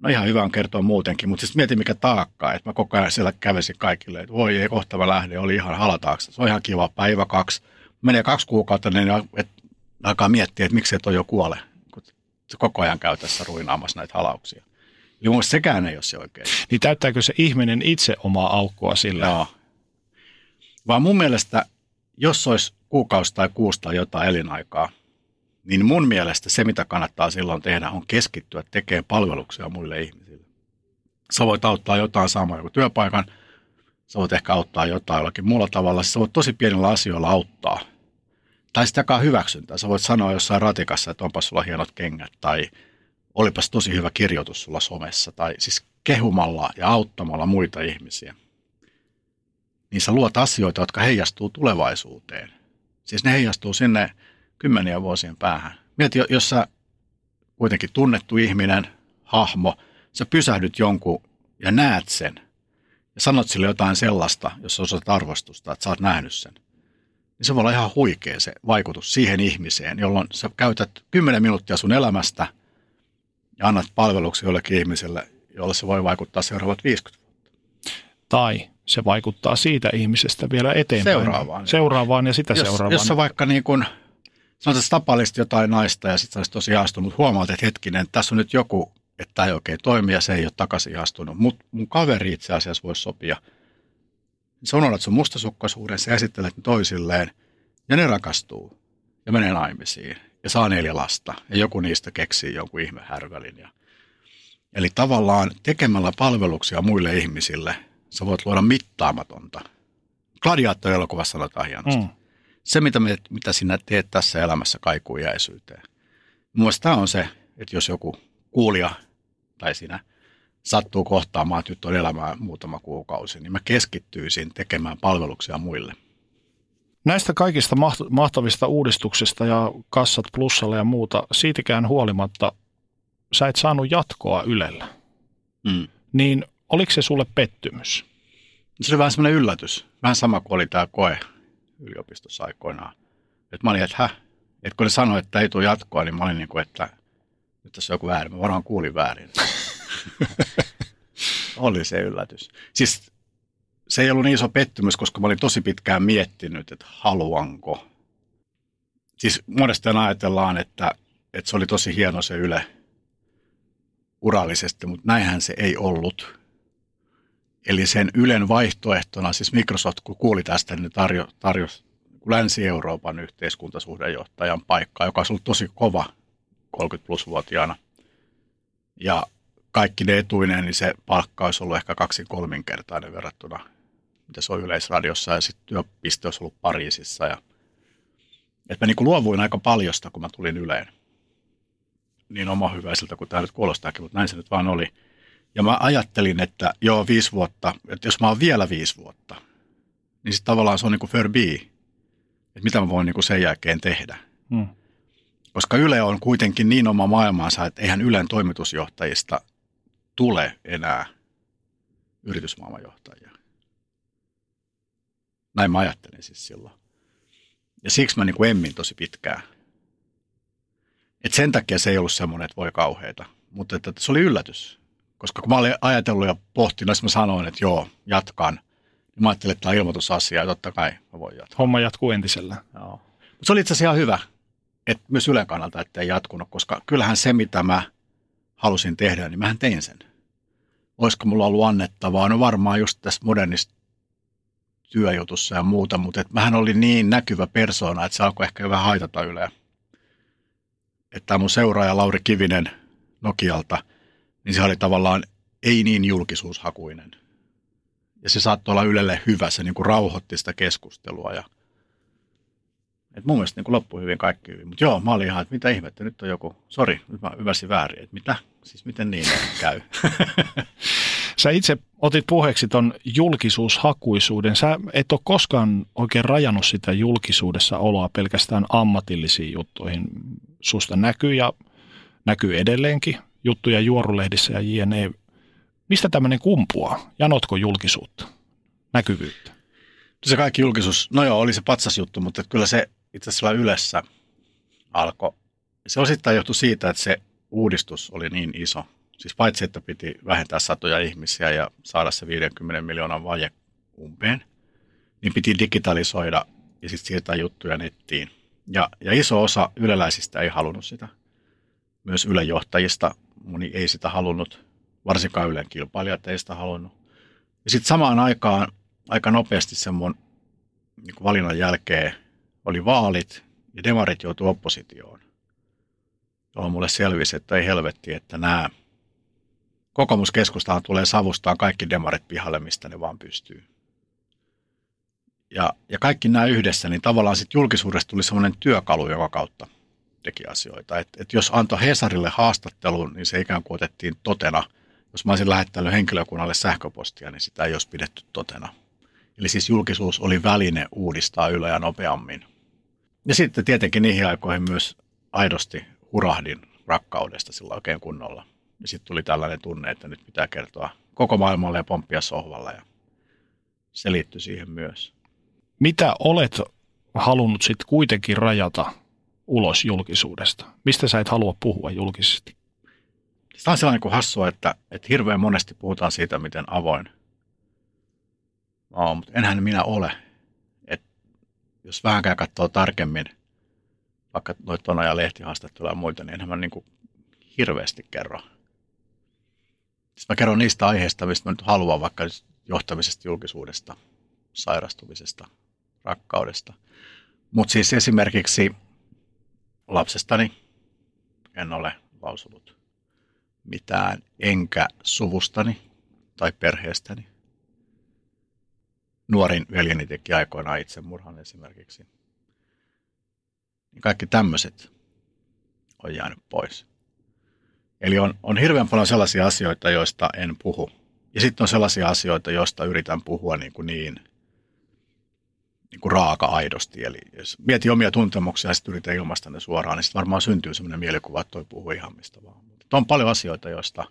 no ihan hyvä on kertoa muutenkin, mutta sitten mietin mikä taakka, että mä koko ajan siellä kävesin kaikille, että voi ei, kohta mä lähden, oli ihan halataakse. Se on ihan kiva, päivä kaksi. Menee kaksi kuukautta, niin alkaa miettiä, että miksi et ole jo kuole, kun koko ajan käy tässä ruinaamassa näitä halauksia. Eli mun sekään ei ole se oikein. Niin täyttääkö se ihminen itse omaa aukkoa sillä? Joo. Vaan mun mielestä, jos olisi kuukausi tai kuusi tai jotain elinaikaa, niin mun mielestä se, mitä kannattaa silloin tehdä, on keskittyä tekemään palveluksia muille ihmisille. Sä voit auttaa jotain saamaan joku työpaikan, sä voit ehkä auttaa jotain jollakin muulla tavalla, sä voit tosi pienillä asioilla auttaa. Tai jakaa hyväksyntää. Sä voit sanoa jossain ratikassa, että onpas sulla hienot kengät, tai olipas tosi hyvä kirjoitus sulla somessa, tai siis kehumalla ja auttamalla muita ihmisiä. Niin sä luot asioita, jotka heijastuu tulevaisuuteen. Siis ne heijastuu sinne kymmeniä vuosien päähän. Mieti, jos sä kuitenkin tunnettu ihminen, hahmo, sä pysähdyt jonkun ja näet sen ja sanot sille jotain sellaista, jos osaat arvostusta, että sä oot nähnyt sen, niin se voi olla ihan huikea se vaikutus siihen ihmiseen, jolloin sä käytät 10 minuuttia sun elämästä ja annat palveluksia jollekin ihmiselle, jolle se voi vaikuttaa seuraavat 50 vuotta. Tai se vaikuttaa siitä ihmisestä vielä eteenpäin. Seuraavaan. Seuraavaan ja sitä jos, seuraavaan. Jos sä vaikka niin kun, sanotaan, että tapailisit jotain naista ja sitten sä olisit tosi ihastunut, huomaat, että hetkinen, tässä on nyt joku, että tämä ei oikein toimi ja se ei ole takaisin ihastunut. Mutta mun kaveri itse asiassa voisi sopia. Sä unohdat sun mustasukkaisuuden, sä esittelet ne toisilleen ja ne rakastuu ja menee naimisiin ja saa neljä lasta ja joku niistä keksii jonkun ihmehärvälin. Ja... Eli tavallaan tekemällä palveluksia muille ihmisille sä voit luoda mittaamatonta. Gladiaattori-elokuvassa sanotaan hienosti. Mm se, mitä, me, mitä sinä teet tässä elämässä, kaikuu jäisyyteen. Mielestäni tämä on se, että jos joku kuulija tai sinä sattuu kohtaamaan, että nyt on elämää muutama kuukausi, niin mä keskittyisin tekemään palveluksia muille. Näistä kaikista mahtavista uudistuksista ja kassat plussalla ja muuta, siitäkään huolimatta sä et saanut jatkoa Ylellä. Mm. Niin oliko se sulle pettymys? Se oli vähän semmoinen yllätys. Vähän sama kuin oli tämä koe yliopistossa aikoinaan. Että mä olin, että hä? Että kun ne sanoi, että ei tule jatkoa, niin mä olin niin kuin, että nyt tässä on joku väärin. Mä varmaan kuulin väärin. oli se yllätys. Siis se ei ollut niin iso pettymys, koska mä olin tosi pitkään miettinyt, että haluanko. Siis monesti ajatellaan, että, että se oli tosi hieno se Yle urallisesti, mutta näinhän se ei ollut. Eli sen Ylen vaihtoehtona, siis Microsoft kun kuuli tästä, niin tarjo, tarjosi Länsi-Euroopan yhteiskuntasuhdejohtajan paikkaa, joka olisi ollut tosi kova 30 plus-vuotiaana. Ja kaikki ne etuineen, niin se palkka olisi ollut ehkä kaksin kolminkertainen verrattuna, mitä se on Yleisradiossa, ja sitten työpiste olisi ollut Pariisissa. Ja, että mä niin kuin luovuin aika paljosta, kun mä tulin Yleen. Niin oma hyväiseltä kuin tämä nyt kuulostaakin, mutta näin se nyt vaan oli. Ja mä ajattelin, että joo, viisi vuotta, että jos mä oon vielä viisi vuotta, niin sitten tavallaan se on niin kuin Furby, että mitä mä voin niin kuin sen jälkeen tehdä. Hmm. Koska Yle on kuitenkin niin oma maailmansa, että eihän Ylen toimitusjohtajista tule enää yritysmaailmanjohtajia. Näin mä ajattelin siis silloin. Ja siksi mä niin kuin emmin tosi pitkään. Et sen takia se ei ollut semmoinen, että voi kauheita. Mutta että se oli yllätys. Koska kun mä olin ajatellut ja pohtinut, mä sanoin, että joo, jatkan. Niin Mä ajattelin, että tämä on ilmoitusasia ja totta kai mä voin jatkaa. Homma jatkuu entisellä. Joo. Mutta se oli itse asiassa ihan hyvä, että myös Ylen kannalta, että ei jatkunut, koska kyllähän se, mitä mä halusin tehdä, niin mähän tein sen. Olisiko mulla ollut annettavaa? No varmaan just tässä modernista työjutussa ja muuta, mutta et mähän oli niin näkyvä persoona, että se alkoi ehkä vähän haitata Yleä. Että mun seuraaja Lauri Kivinen Nokialta, niin se oli tavallaan ei niin julkisuushakuinen. Ja se saattoi olla Ylelle hyvä, se niin kuin rauhoitti sitä keskustelua. Ja, et mun mielestä niin kuin loppui hyvin kaikki hyvin. Mutta joo, mä olin ihan, että mitä ihmettä, nyt on joku, sori, nyt mä väärin, että mitä, siis miten niin käy. Sä itse otit puheeksi ton julkisuushakuisuuden. Sä et ole koskaan oikein rajannut sitä julkisuudessa oloa pelkästään ammatillisiin juttuihin. Susta näkyy ja näkyy edelleenkin juttuja juorulehdissä ja jne. Mistä tämmöinen kumpuaa? Janotko julkisuutta, näkyvyyttä? Se kaikki julkisuus, no joo, oli se patsasjuttu, mutta kyllä se itse asiassa ylessä alkoi. Se osittain johtui siitä, että se uudistus oli niin iso. Siis paitsi, että piti vähentää satoja ihmisiä ja saada se 50 miljoonan vaje umpeen, niin piti digitalisoida ja sitten siirtää juttuja nettiin. Ja, ja iso osa yleläisistä ei halunnut sitä. Myös ylejohtajista moni ei sitä halunnut, varsinkaan Ylen kilpailijat ei sitä halunnut. Ja sitten samaan aikaan aika nopeasti sen mun niin valinnan jälkeen oli vaalit ja demarit joutui oppositioon. Jolloin mulle selvisi, että ei helvetti, että nämä kokoomuskeskustahan tulee savustaan kaikki demarit pihalle, mistä ne vaan pystyy. Ja, ja kaikki nämä yhdessä, niin tavallaan sitten julkisuudesta tuli semmoinen työkalu, joka kautta teki asioita. Et, et jos antoi Hesarille haastattelun, niin se ikään kuin otettiin totena. Jos mä olisin lähettänyt henkilökunnalle sähköpostia, niin sitä ei olisi pidetty totena. Eli siis julkisuus oli väline uudistaa Yleä nopeammin. Ja sitten tietenkin niihin aikoihin myös aidosti hurahdin rakkaudesta sillä oikein kunnolla. Ja sitten tuli tällainen tunne, että nyt pitää kertoa koko maailmalle ja pomppia sohvalla ja se liittyi siihen myös. Mitä olet halunnut sitten kuitenkin rajata ulos julkisuudesta? Mistä sä et halua puhua julkisesti? Tämä on sellainen kuin hassua, että, että hirveän monesti puhutaan siitä, miten avoin on, mutta enhän minä ole. Et jos vähänkään katsoo tarkemmin, vaikka noita Tona ja lehtihaastatteluja ja muita, niin enhän mä niin kuin hirveästi kerro. Siis mä kerron niistä aiheista, mistä mä nyt haluan, vaikka johtamisesta, julkisuudesta, sairastumisesta, rakkaudesta. Mutta siis esimerkiksi lapsestani en ole lausunut mitään, enkä suvustani tai perheestäni. Nuorin veljeni teki aikoinaan itsemurhan esimerkiksi. Niin kaikki tämmöiset on jäänyt pois. Eli on, on hirveän paljon sellaisia asioita, joista en puhu. Ja sitten on sellaisia asioita, joista yritän puhua niin, kuin niin – niin kuin raaka-aidosti. Eli jos mietin omia tuntemuksia ja sitten yritän ilmaista ne suoraan, niin sitten varmaan syntyy sellainen mielikuva, että toi puhuu ihan mistä vaan. Mutta on paljon asioita, joista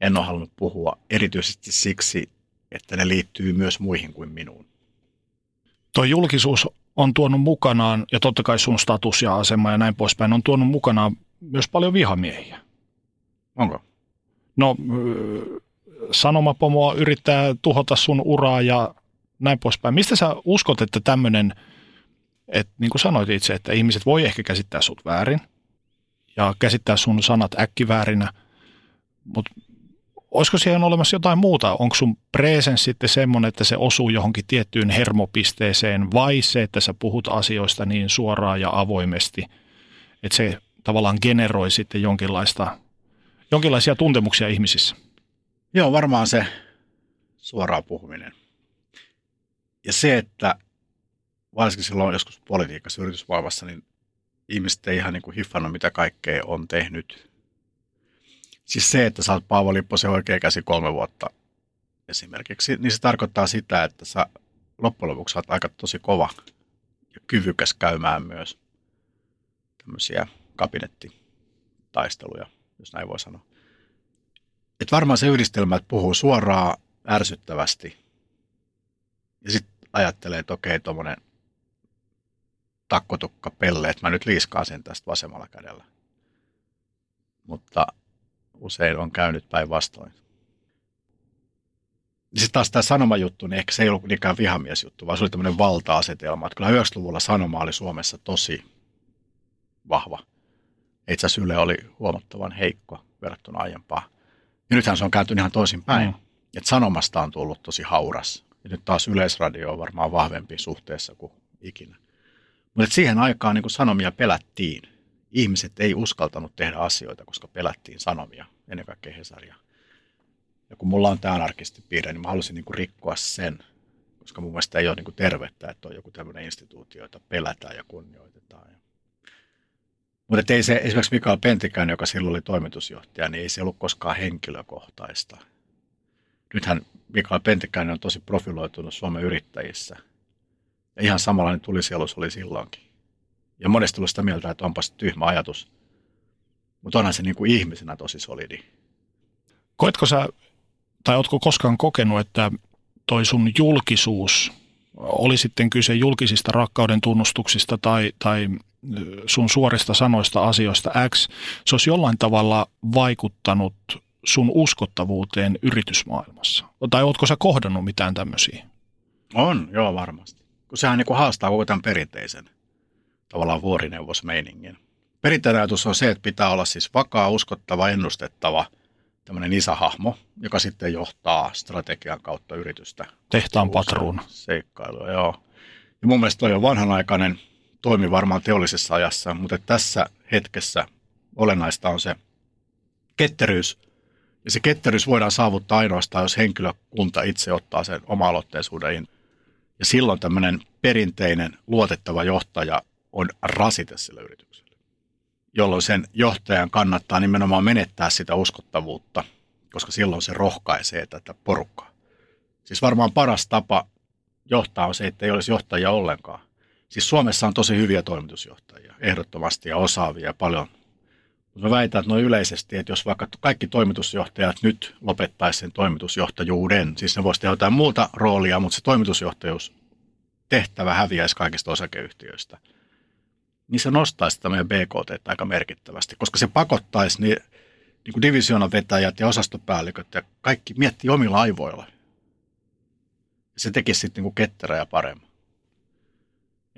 en ole halunnut puhua erityisesti siksi, että ne liittyy myös muihin kuin minuun. Tuo julkisuus on tuonut mukanaan, ja totta kai sun status ja asema ja näin poispäin, on tuonut mukanaan myös paljon vihamiehiä. Onko? No, sanomapomo yrittää tuhota sun uraa ja näin poispäin. Mistä sä uskot, että tämmöinen, että niin kuin sanoit itse, että ihmiset voi ehkä käsittää sut väärin ja käsittää sun sanat äkkiväärinä, mutta olisiko siellä olemassa jotain muuta? Onko sun presens sitten semmoinen, että se osuu johonkin tiettyyn hermopisteeseen vai se, että sä puhut asioista niin suoraan ja avoimesti, että se tavallaan generoi sitten jonkinlaista, jonkinlaisia tuntemuksia ihmisissä? Joo, varmaan se suoraan puhuminen. Ja se, että varsinkin silloin joskus politiikassa, yritysmaailmassa, niin ihmiset ei ihan niin kuin hiffannut, mitä kaikkea on tehnyt. Siis se, että sä oot Paavo Lipposen oikea käsi kolme vuotta esimerkiksi, niin se tarkoittaa sitä, että sä loppujen lopuksi oot aika tosi kova ja kyvykäs käymään myös tämmöisiä kabinettitaisteluja, jos näin voi sanoa. Et varmaan se yhdistelmä, että puhuu suoraan, ärsyttävästi ja sitten ajattelee, että okei, tuommoinen takkotukka pelle, että mä nyt liiskaan sen tästä vasemmalla kädellä. Mutta usein on käynyt päinvastoin. Sitten taas tämä sanomajuttu, niin ehkä se ei ollut niinkään vihamiesjuttu, vaan se oli tämmöinen valta-asetelma. Että kyllä 90-luvulla sanoma oli Suomessa tosi vahva. Itse asiassa Yle oli huomattavan heikko verrattuna aiempaa. Ja nythän se on kääntynyt ihan toisinpäin. Mm. Että sanomasta on tullut tosi hauras. Ja nyt taas yleisradio on varmaan vahvempi suhteessa kuin ikinä. Mutta siihen aikaan niin sanomia pelättiin. Ihmiset ei uskaltanut tehdä asioita, koska pelättiin sanomia, ennen kaikkea Hesaria. Ja kun mulla on tämä anarkistipiirre, niin mä halusin niin rikkoa sen, koska mun mielestä ei ole niin tervettä, että on joku tämmöinen instituutio, jota pelätään ja kunnioitetaan. Mutta ei se, esimerkiksi Mikael Pentikään, joka silloin oli toimitusjohtaja, niin ei se ollut koskaan henkilökohtaista. Nythän Mikael Pentikäinen on tosi profiloitunut Suomen yrittäjissä. Ja ihan samanlainen tulisielus oli silloinkin. Ja monesti oli sitä mieltä, että onpas tyhmä ajatus. Mutta onhan se niin kuin ihmisenä tosi solidi. Koetko sä tai oletko koskaan kokenut, että toi sun julkisuus, oli sitten kyse julkisista rakkauden tunnustuksista tai, tai sun suorista sanoista asioista X, se olisi jollain tavalla vaikuttanut sun uskottavuuteen yritysmaailmassa? Tai ootko sä kohdannut mitään tämmöisiä? On, joo varmasti. Kun sehän niin kuin haastaa koko tämän perinteisen tavallaan vuorineuvosmeiningin. Perinteinen ajatus on se, että pitää olla siis vakaa, uskottava, ennustettava – tämmöinen isähahmo, joka sitten johtaa strategian kautta yritystä. Tehtaan patruun. Seikkailua, joo. Ja mun mielestä toi on vanhanaikainen, toimi varmaan teollisessa ajassa, mutta tässä hetkessä olennaista on se ketteryys. Ja se ketteryys voidaan saavuttaa ainoastaan, jos henkilökunta itse ottaa sen oma-aloitteisuuden. Ja silloin tämmöinen perinteinen, luotettava johtaja on rasite sille yritykselle jolloin sen johtajan kannattaa nimenomaan menettää sitä uskottavuutta, koska silloin se rohkaisee tätä porukkaa. Siis varmaan paras tapa johtaa on se, että ei olisi johtajia ollenkaan. Siis Suomessa on tosi hyviä toimitusjohtajia, ehdottomasti ja osaavia paljon. Mutta mä väitän, että noin yleisesti, että jos vaikka kaikki toimitusjohtajat nyt lopettaisi sen toimitusjohtajuuden, siis ne voisi tehdä jotain muuta roolia, mutta se toimitusjohtajuus tehtävä häviäisi kaikista osakeyhtiöistä – niin se nostaisi sitä meidän BKT aika merkittävästi, koska se pakottaisi niin, niin kuin divisioonan vetäjät ja osastopäälliköt ja kaikki miettii omilla aivoilla. Se tekisi sitten niin ketterä ja paremmin.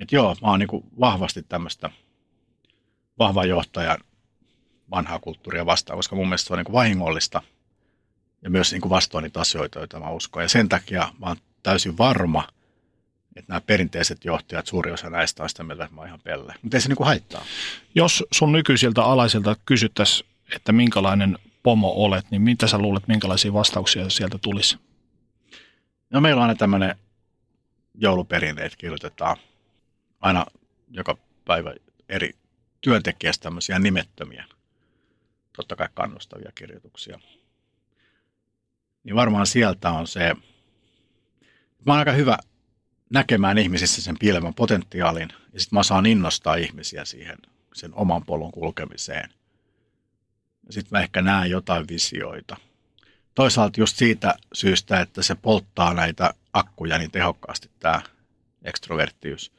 Et joo, mä oon niin kuin vahvasti tämmöistä vahvan johtajan vanhaa kulttuuria vastaan, koska mun mielestä se on niin kuin vahingollista ja myös niin kuin vastoin niitä asioita, joita mä uskon. Ja sen takia mä oon täysin varma – että nämä perinteiset johtajat, suuri osa näistä on sitä mieltä, että mä oon ihan pelle. Mutta ei se niinku haittaa. Jos sun nykyisiltä alaisilta kysyttäisiin, että minkälainen pomo olet, niin mitä sä luulet, minkälaisia vastauksia sieltä tulisi? No meillä on aina tämmöinen jouluperinteet kirjoitetaan aina joka päivä eri työntekijästä tämmöisiä nimettömiä, totta kai kannustavia kirjoituksia. Niin varmaan sieltä on se, mä oon aika hyvä näkemään ihmisissä sen piilevän potentiaalin ja sitten mä saan innostaa ihmisiä siihen sen oman polun kulkemiseen. Sitten mä ehkä näen jotain visioita. Toisaalta just siitä syystä, että se polttaa näitä akkuja niin tehokkaasti tämä ekstroverttius,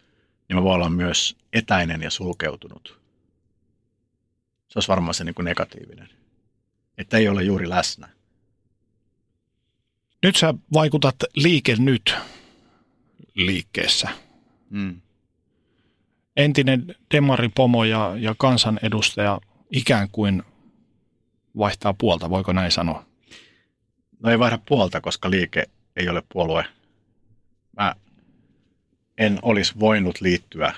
niin mä voin olla myös etäinen ja sulkeutunut. Se olisi varmaan se niin kuin negatiivinen. Että ei ole juuri läsnä. Nyt sä vaikutat liike nyt liikkeessä. Mm. Entinen demaripomo ja, ja kansanedustaja ikään kuin vaihtaa puolta, voiko näin sanoa? No ei vaihda puolta, koska liike ei ole puolue. Mä en olisi voinut liittyä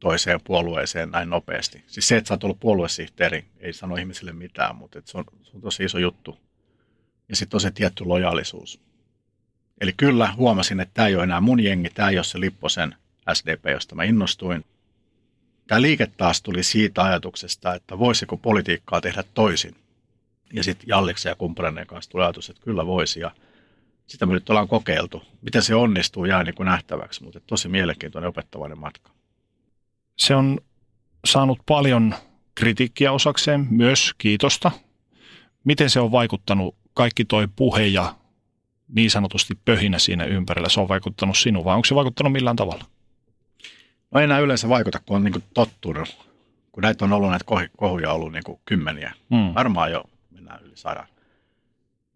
toiseen puolueeseen näin nopeasti. Siis se, että sä oot ollut puoluesihteeri, ei sano ihmisille mitään, mutta se on, se on tosi iso juttu. Ja sitten on se tietty lojaalisuus. Eli kyllä huomasin, että tämä ei ole enää mun jengi, tämä ei ole se Lipposen SDP, josta mä innostuin. Tämä liike taas tuli siitä ajatuksesta, että voisiko politiikkaa tehdä toisin. Ja sitten Jalliksen ja kumppaneiden kanssa tuli ajatus, että kyllä voisi. Ja sitä me nyt ollaan kokeiltu. Miten se onnistuu, jää niin kuin nähtäväksi, mutta tosi mielenkiintoinen opettavainen matka. Se on saanut paljon kritiikkiä osakseen, myös kiitosta. Miten se on vaikuttanut kaikki toi puhe ja niin sanotusti pöhinä siinä ympärillä, se on vaikuttanut sinuun, vai onko se vaikuttanut millään tavalla? No ei enää yleensä vaikuta, kun on niin kuin tottunut. Kun näitä on ollut näitä kohuja ollut niin kuin kymmeniä. Hmm. Varmaan jo mennään yli sadan.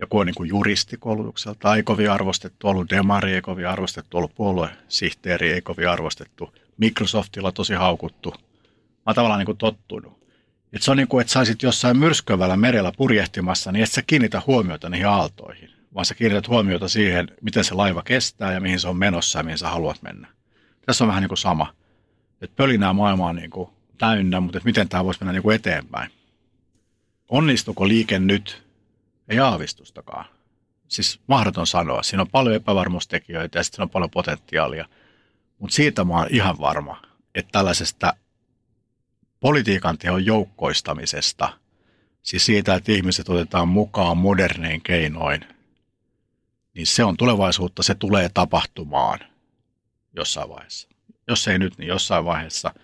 Joku on niin kuin juristikoulutukselta, ei kovin arvostettu, ollut demari, ei kovin arvostettu, ollut puoluesihteeri, ei kovin arvostettu, Microsoftilla tosi haukuttu. Mä oon tavallaan niin kuin tottunut. Et se on niin kuin, että saisit jossain myrskyvällä merellä purjehtimassa, niin et sä kiinnitä huomiota niihin aaltoihin, vaan sä kiinnität huomiota siihen, miten se laiva kestää ja mihin se on menossa ja mihin sä haluat mennä. Tässä on vähän niin kuin sama. Että pölinää maailma on niin kuin täynnä, mutta miten tämä voisi mennä niin kuin eteenpäin. Onnistuuko liike nyt? Ei aavistustakaan. Siis mahdoton sanoa. Siinä on paljon epävarmuustekijöitä ja sitten on paljon potentiaalia. Mutta siitä mä oon ihan varma, että tällaisesta politiikan teon joukkoistamisesta, siis siitä, että ihmiset otetaan mukaan modernein keinoin, niin se on tulevaisuutta, se tulee tapahtumaan jossain vaiheessa. Jos ei nyt, niin jossain vaiheessa.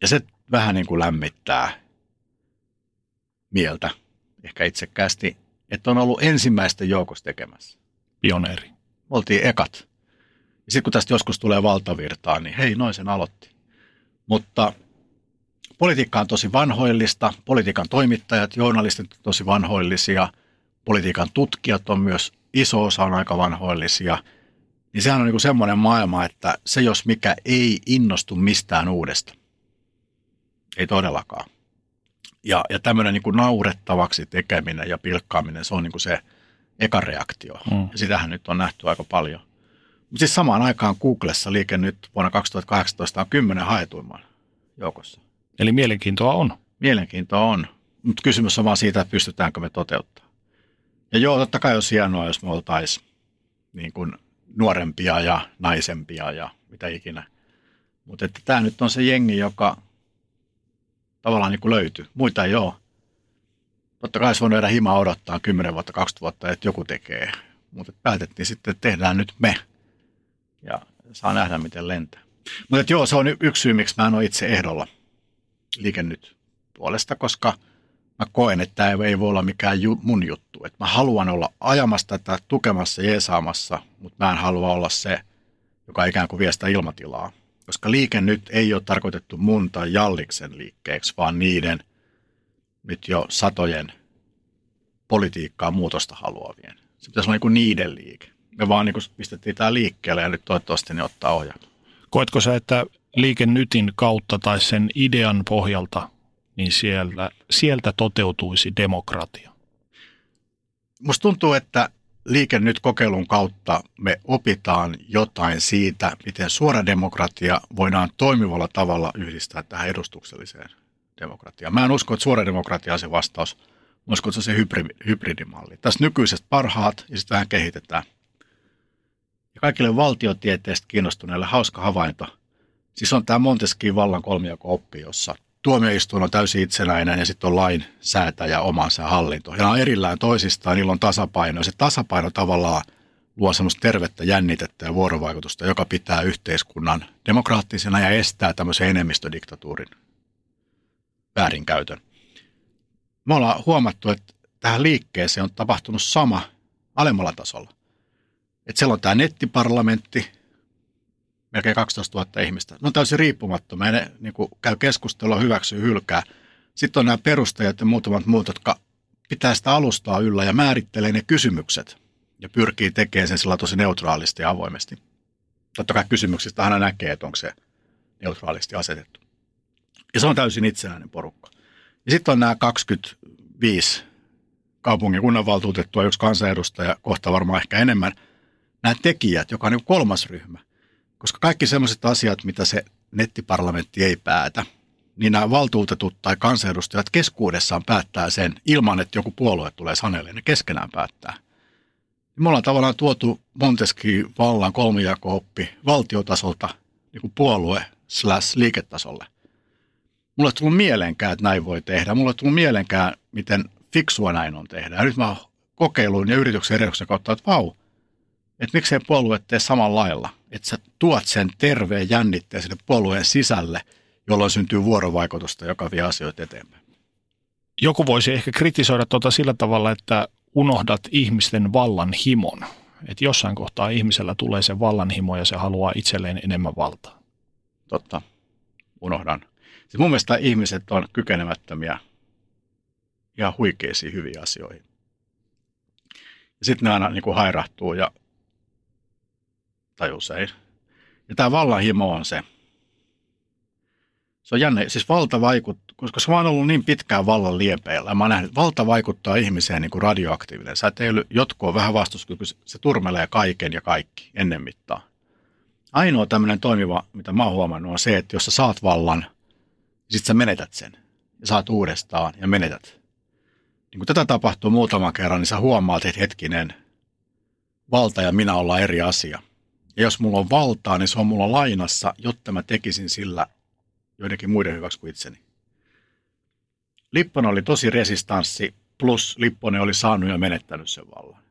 Ja se vähän niin kuin lämmittää mieltä, ehkä itsekkäästi, että on ollut ensimmäisten joukossa tekemässä. Pioneeri. Me oltiin ekat. Ja sitten kun tästä joskus tulee valtavirtaa, niin hei, noin sen aloitti. Mutta politiikka on tosi vanhoillista, politiikan toimittajat, journalistit on tosi vanhoillisia, politiikan tutkijat on myös iso osa on aika vanhoillisia. Niin sehän on niin semmoinen maailma, että se jos mikä ei innostu mistään uudesta. Ei todellakaan. Ja, ja tämmöinen niin kuin naurettavaksi tekeminen ja pilkkaaminen, se on niin kuin se eka reaktio. Mm. Ja sitähän nyt on nähty aika paljon. Mutta siis samaan aikaan Googlessa liike nyt vuonna 2018 on kymmenen haetuimman joukossa. Eli mielenkiintoa on. Mielenkiintoa on, mutta kysymys on vaan siitä, että pystytäänkö me toteuttamaan. Ja joo, totta kai olisi hienoa, jos me oltaisiin niin kuin nuorempia ja naisempia ja mitä ikinä. Mutta että tämä nyt on se jengi, joka tavallaan niin kuin löytyy. Muita ei ole. Totta kai se on jäädä hima odottaa 10 vuotta, 20 vuotta, että joku tekee. Mutta päätettiin sitten, että tehdään nyt me. Ja saa nähdä, miten lentää. Mutta joo, se on yksi syy, miksi mä en ole itse ehdolla liike nyt puolesta, koska mä koen, että tämä ei voi olla mikään ju, mun juttu. Että mä haluan olla ajamassa tätä, tukemassa, jeesaamassa, mutta mä en halua olla se, joka ikään kuin vie sitä ilmatilaa koska liike nyt ei ole tarkoitettu mun tai Jalliksen liikkeeksi, vaan niiden nyt jo satojen politiikkaa muutosta haluavien. Se pitäisi olla niin kuin niiden liike. Me vaan niin kuin pistettiin tämä liikkeelle ja nyt toivottavasti ne ottaa ohjaa. Koetko sä, että liike nytin kautta tai sen idean pohjalta, niin siellä, sieltä toteutuisi demokratia? Musta tuntuu, että Liike nyt kokeilun kautta me opitaan jotain siitä, miten suora demokratia voidaan toimivalla tavalla yhdistää tähän edustukselliseen demokratiaan. Mä en usko, että suora demokratia on se vastaus. Mä uskon, että se on se hybridimalli. Tässä nykyisestä parhaat ja sitten vähän kehitetään. Ja kaikille valtiotieteestä kiinnostuneille hauska havainto. Siis on tämä Montesquieu vallan kolmijako-oppi, jossa tuomioistuin on täysin itsenäinen ja sitten on lain säätäjä omansa hallinto. Ja on erillään toisistaan, niillä on tasapaino. Ja se tasapaino tavallaan luo semmoista tervettä jännitettä ja vuorovaikutusta, joka pitää yhteiskunnan demokraattisena ja estää tämmöisen enemmistödiktatuurin väärinkäytön. Me ollaan huomattu, että tähän liikkeeseen on tapahtunut sama alemmalla tasolla. Että siellä on tämä nettiparlamentti, melkein 12 000 ihmistä. Ne on täysin riippumattomia. Ne niin kuin, käy keskustelua, hyväksyy, hylkää. Sitten on nämä perustajat ja muutamat muut, jotka pitää sitä alustaa yllä ja määrittelee ne kysymykset ja pyrkii tekemään sen sillä tosi neutraalisti ja avoimesti. Totta kai kysymyksistä aina näkee, että onko se neutraalisti asetettu. Ja se on täysin itsenäinen porukka. Ja sitten on nämä 25 kaupungin kunnanvaltuutettua, yksi kansanedustaja, kohta varmaan ehkä enemmän, nämä tekijät, joka on niin kolmas ryhmä. Koska kaikki sellaiset asiat, mitä se nettiparlamentti ei päätä, niin nämä valtuutetut tai kansanedustajat keskuudessaan päättää sen ilman, että joku puolue tulee sanelle, ne keskenään päättää. Me ollaan tavallaan tuotu Montesquieu vallan kolmijako-oppi valtiotasolta niin puolue slash liiketasolle. Mulle ei tullut mieleenkään, että näin voi tehdä. Mulle ei tullut mieleenkään, miten fiksua näin on tehdä. Ja nyt mä kokeiluun ja yrityksen edellyksen kautta, että vau, että miksei puolue tee samalla lailla että sä tuot sen terveen jännitteen sinne puolueen sisälle, jolloin syntyy vuorovaikutusta, joka vie asioita eteenpäin. Joku voisi ehkä kritisoida tuota sillä tavalla, että unohdat ihmisten vallan himon. Että jossain kohtaa ihmisellä tulee se vallanhimo ja se haluaa itselleen enemmän valtaa. Totta, unohdan. Siis mun mielestä ihmiset on kykenemättömiä ja huikeisiin hyviä asioihin. Ja sitten ne aina niin kuin hairahtuu ja, tai usein. Ja tämä vallanhimo on se. Se on jännä, siis valta vaikuttaa, koska mä oon ollut niin pitkään vallan liepeillä. Mä nähnyt, että valta vaikuttaa ihmiseen niin kuin radioaktiivinen. Sä teillä jotkut on vähän vastuskyky, se turmelee kaiken ja kaikki ennen mittaa. Ainoa tämmöinen toimiva, mitä mä oon huomannut, on se, että jos sä saat vallan, niin sit sä menetät sen. Ja saat uudestaan ja menetät. Niin kun tätä tapahtuu muutaman kerran, niin sä huomaat, että hetkinen, valta ja minä ollaan eri asia. Ja jos mulla on valtaa, niin se on mulla lainassa, jotta mä tekisin sillä joidenkin muiden hyväksi kuin itseni. Lipponen oli tosi resistanssi, plus Lipponen oli saanut ja menettänyt sen vallan.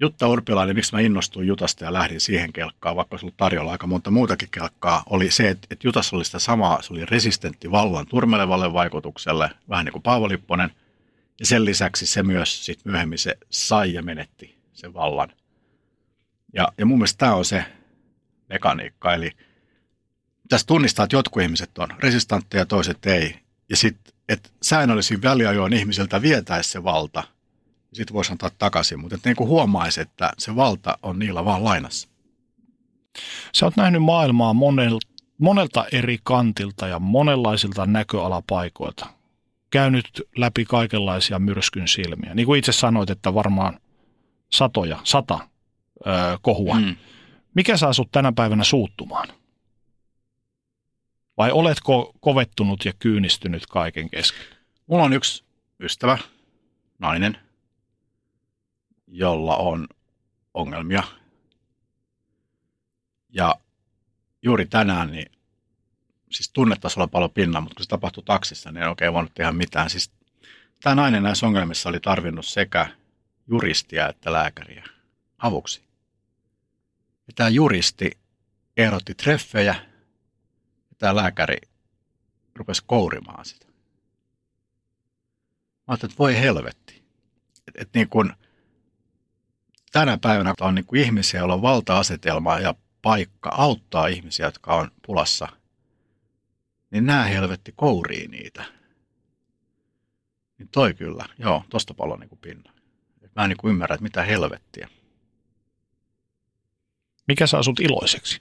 Jutta Urpilainen, miksi mä innostuin Jutasta ja lähdin siihen kelkkaan, vaikka se oli tarjolla aika monta muutakin kelkkaa, oli se, että, että Jutassa oli sitä samaa, se oli resistentti vallan turmelevalle vaikutukselle, vähän niin kuin Paavo Lipponen, ja sen lisäksi se myös sit myöhemmin se sai ja menetti sen vallan. Ja, ja mun mielestä tämä on se mekaniikka, eli tässä tunnistaa, että jotkut ihmiset on resistantteja ja toiset ei, ja sitten, että säännöllisin väliajoin ihmisiltä vietäisi se valta – sitten voisi antaa takaisin, mutta niin kuin huomaisi, että se valta on niillä vaan lainassa. Sä oot nähnyt maailmaa monelta, monelta eri kantilta ja monenlaisilta näköalapaikoilta. Käynyt läpi kaikenlaisia myrskyn silmiä. Niin kuin itse sanoit, että varmaan satoja, sata öö, kohua. Mm. Mikä saa sut tänä päivänä suuttumaan? Vai oletko kovettunut ja kyynistynyt kaiken kesken? Mulla on yksi ystävä, nainen, jolla on ongelmia. Ja juuri tänään, niin siis tunnetasolla paljon pinnan, mutta kun se tapahtui taksissa, niin en oikein voinut tehdä mitään. Siis tämä nainen näissä ongelmissa oli tarvinnut sekä juristia että lääkäriä avuksi. Ja tämä juristi ehdotti treffejä ja tämä lääkäri rupesi kourimaan sitä. Mä ajattelin, että voi helvetti. Että et niin kuin – tänä päivänä on niin kuin ihmisiä, joilla on valta-asetelma ja paikka auttaa ihmisiä, jotka on pulassa, niin nämä helvetti kourii niitä. Niin toi kyllä, joo, tosta paljon niin kuin pinna. Mä en niin kuin ymmärrä, että mitä helvettiä. Mikä saa sut iloiseksi?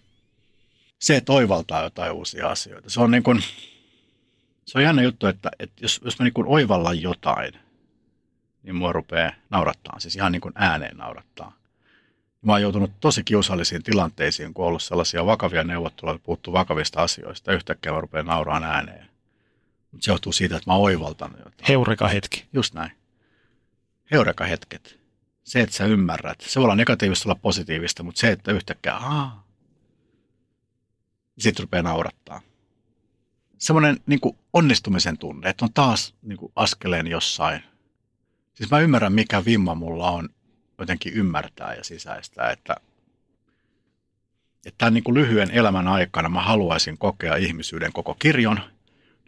Se toivaltaa jotain uusia asioita. Se on niin kuin, se on jännä juttu, että, että jos, jos mä niin kuin oivallan jotain – niin mua rupeaa naurattaa, siis ihan niin kuin ääneen naurattaa. Mä oon joutunut tosi kiusallisiin tilanteisiin, kun on ollut sellaisia vakavia neuvotteluja, puhuttu vakavista asioista, yhtäkkiä mä rupean nauraan ääneen. Mutta se johtuu siitä, että mä oon oivaltanut jotain. Heureka hetki. Just näin. Heureka hetket. Se, että sä ymmärrät. Se voi olla negatiivista, olla positiivista, mutta se, että yhtäkkiä, aah, sitten rupeaa naurattaa. Semmoinen niin onnistumisen tunne, että on taas niin kuin askeleen jossain – Siis mä ymmärrän, mikä vimma mulla on jotenkin ymmärtää ja sisäistää, että, että tämän niin kuin lyhyen elämän aikana mä haluaisin kokea ihmisyyden koko kirjon,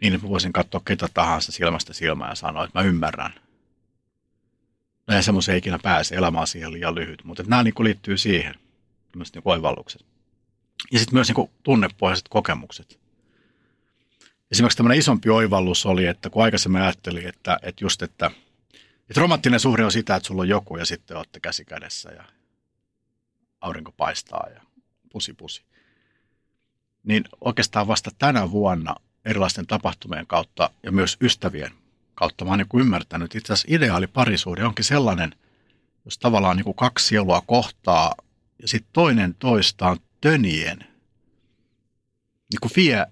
niin että mä voisin katsoa ketä tahansa silmästä silmään ja sanoa, että mä ymmärrän. No ja semmoisen ikinä pääse, elämä on siihen liian lyhyt, mutta nämä niin liittyy siihen, tämmöiset niin oivallukset. Ja sitten myös niin kuin tunnepohjaiset kokemukset. Esimerkiksi tämmöinen isompi oivallus oli, että kun aikaisemmin ajattelin, että, että just, että – et romanttinen suhde on sitä, että sulla on joku ja sitten olette käsi kädessä ja aurinko paistaa ja pusi pusi. Niin oikeastaan vasta tänä vuonna erilaisten tapahtumien kautta ja myös ystävien kautta mä oon niin ymmärtänyt, itse asiassa ideaali parisuhde onkin sellainen, jos tavallaan niin kuin kaksi sielua kohtaa ja sitten toinen toistaan tönien niin kuin vie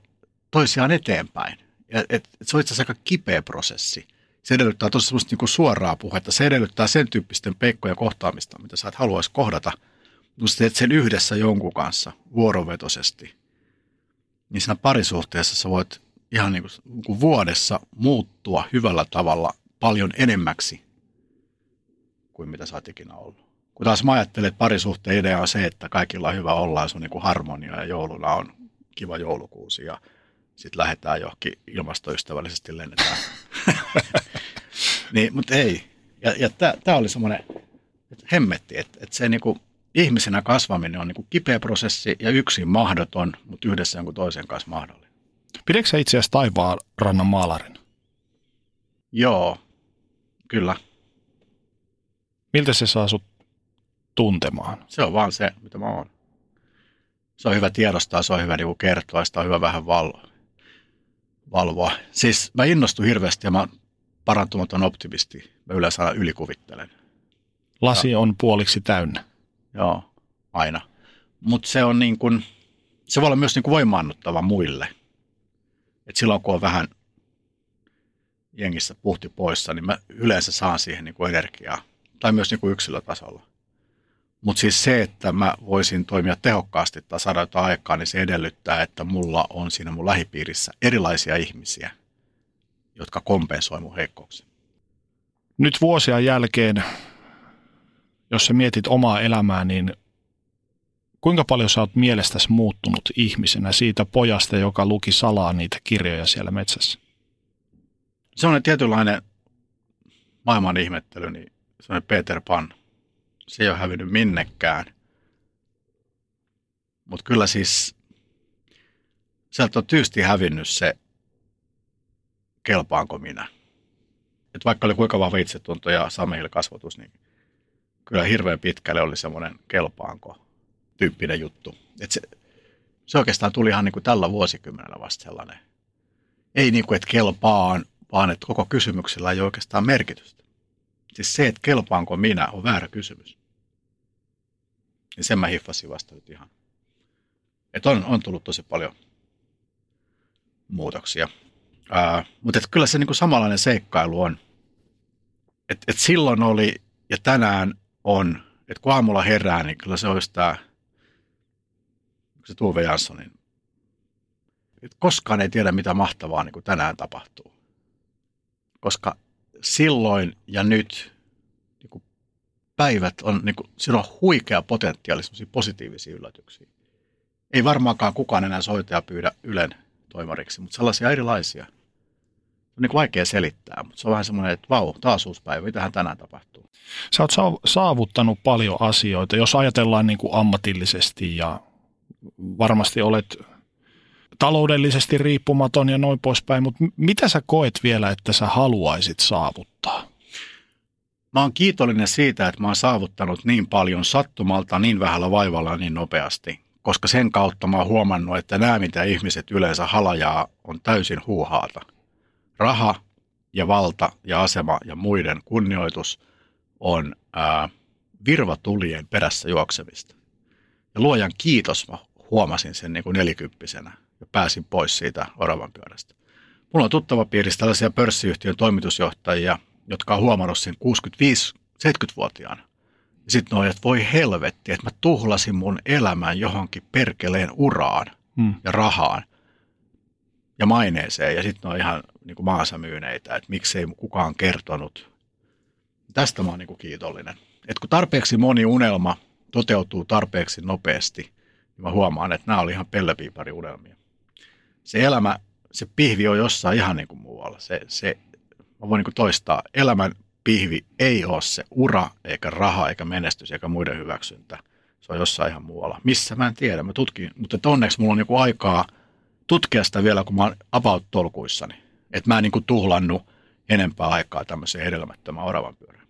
toisiaan eteenpäin. Ja, et, et se on itse asiassa aika kipeä prosessi – se edellyttää tosi semmoista niin suoraa puhetta. Se edellyttää sen tyyppisten peikkoja kohtaamista, mitä sä et haluaisi kohdata. Sä teet sen yhdessä jonkun kanssa vuorovetoisesti, niin siinä parisuhteessa sä voit ihan niin kuin, vuodessa muuttua hyvällä tavalla paljon enemmäksi kuin mitä sä oot ikinä ollut. Kun taas mä ajattelen, että parisuhteen idea on se, että kaikilla on hyvä olla ja se on niin kuin harmonia ja jouluna on kiva joulukuusi ja sitten lähdetään johonkin ilmastoystävällisesti lennetään. niin, mutta ei. Ja, ja tämä oli semmoinen hemmetti, että, että se niinku, ihmisenä kasvaminen on niinku kipeä prosessi ja yksin mahdoton, mutta yhdessä jonkun toisen kanssa mahdollinen. Pidätkö itse asiassa taivaan rannan maalarin? Joo, kyllä. Miltä se saa sut tuntemaan. Se on vaan se, mitä mä oon. Se on hyvä tiedostaa, se on hyvä niin kertoa, sitä on hyvä vähän valvoa. valvoa. Siis mä innostun hirveästi ja mä parantumaton optimisti. Mä yleensä aina ylikuvittelen. Lasi on puoliksi täynnä. Joo, aina. Mutta se on niin kuin, se voi olla myös niin kuin voimaannuttava muille. Et silloin kun on vähän jengissä puhti poissa, niin mä yleensä saan siihen niin kuin energiaa. Tai myös niin kuin yksilötasolla. Mutta siis se, että mä voisin toimia tehokkaasti tai saada jotain aikaa, niin se edellyttää, että mulla on siinä mun lähipiirissä erilaisia ihmisiä, jotka kompensoi mun heikkouksia. Nyt vuosia jälkeen, jos sä mietit omaa elämää, niin kuinka paljon sä oot mielestäsi muuttunut ihmisenä siitä pojasta, joka luki salaa niitä kirjoja siellä metsässä? Se on tietynlainen maailman ihmettely, niin se on Peter Pan. Se ei ole hävinnyt minnekään. Mutta kyllä siis sieltä on tyysti hävinnyt se, kelpaanko minä. Et vaikka oli kuinka vahva itsetunto ja kasvatus, niin kyllä hirveän pitkälle oli semmoinen kelpaanko tyyppinen juttu. Et se, se oikeastaan tuli ihan niin kuin tällä vuosikymmenellä vasta sellainen. Ei niin kuin, että kelpaan, vaan että koko kysymyksellä ei oikeastaan merkitystä. Siis se, että kelpaanko minä, on väärä kysymys. Ja sen mä hiffasin vasta nyt ihan. Että on, on tullut tosi paljon muutoksia. Ää, mutta kyllä se niinku samanlainen seikkailu on. Et, et silloin oli ja tänään on, että kun aamulla herää, niin kyllä se olisi tämä, se Tuve Janssonin, että koskaan ei tiedä, mitä mahtavaa niin kuin tänään tapahtuu. Koska silloin ja nyt niin kuin päivät on, niin kuin, siinä on huikea potentiaali positiivisia yllätyksiä. Ei varmaankaan kukaan enää soita pyydä Ylen toimariksi, mutta sellaisia erilaisia. On niin vaikea selittää, mutta se on vähän semmoinen, että vau, taas uusi päivä, mitähän tänään tapahtuu. Sä oot saavuttanut paljon asioita, jos ajatellaan niin kuin ammatillisesti ja varmasti olet taloudellisesti riippumaton ja noin poispäin, mutta mitä sä koet vielä, että sä haluaisit saavuttaa? Mä oon kiitollinen siitä, että mä oon saavuttanut niin paljon sattumalta, niin vähällä vaivalla niin nopeasti, koska sen kautta mä oon huomannut, että nämä, mitä ihmiset yleensä halajaa, on täysin huuhaata. Raha ja valta ja asema ja muiden kunnioitus on ää, virvatulien perässä juoksemista. Ja luojan kiitos mä huomasin sen niin kuin nelikymppisenä ja pääsin pois siitä oravan pyörästä. Mulla on tuttava piirissä tällaisia pörssiyhtiön toimitusjohtajia, jotka on huomannut sen 65-70-vuotiaana. Ja sitten ne että voi helvetti, että mä tuhlasin mun elämän johonkin perkeleen uraan hmm. ja rahaan ja maineeseen. Ja sitten ne on ihan niin kuin maansa myyneitä, että miksei kukaan kertonut. Tästä mä oon niin kuin kiitollinen. Että kun tarpeeksi moni unelma toteutuu tarpeeksi nopeasti, niin mä huomaan, että nämä oli ihan pellepiipari unelmia. Se elämä, se pihvi on jossain ihan niin kuin muualla. Se, se, mä voin niin kuin toistaa, elämän pihvi ei ole se ura, eikä raha, eikä menestys, eikä muiden hyväksyntä. Se on jossain ihan muualla. Missä mä en tiedä, mä tutkin, mutta onneksi mulla on joku aikaa tutkia sitä vielä, kun mä oon about-tolkuissani. Että mä en niin kuin tuhlannut enempää aikaa tämmöiseen hedelmättömään oravan pyörään.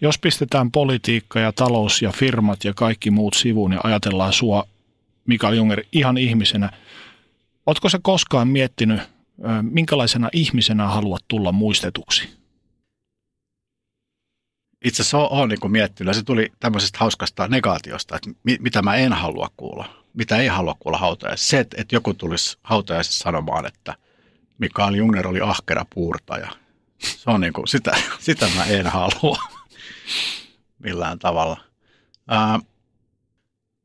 Jos pistetään politiikka ja talous ja firmat ja kaikki muut sivuun ja ajatellaan sua, Mikael Junger, ihan ihmisenä, Oletko se koskaan miettinyt, minkälaisena ihmisenä haluat tulla muistetuksi? Itse asiassa olen niin miettinyt, se tuli tämmöisestä hauskasta negaatiosta, että mitä mä en halua kuulla, mitä ei halua kuulla hautajaisissa. Se, että joku tulisi hautajaisissa sanomaan, että Mikael Jungner oli ahkera puurtaja. Se on niin kuin, sitä, sitä mä en halua millään tavalla. Ää,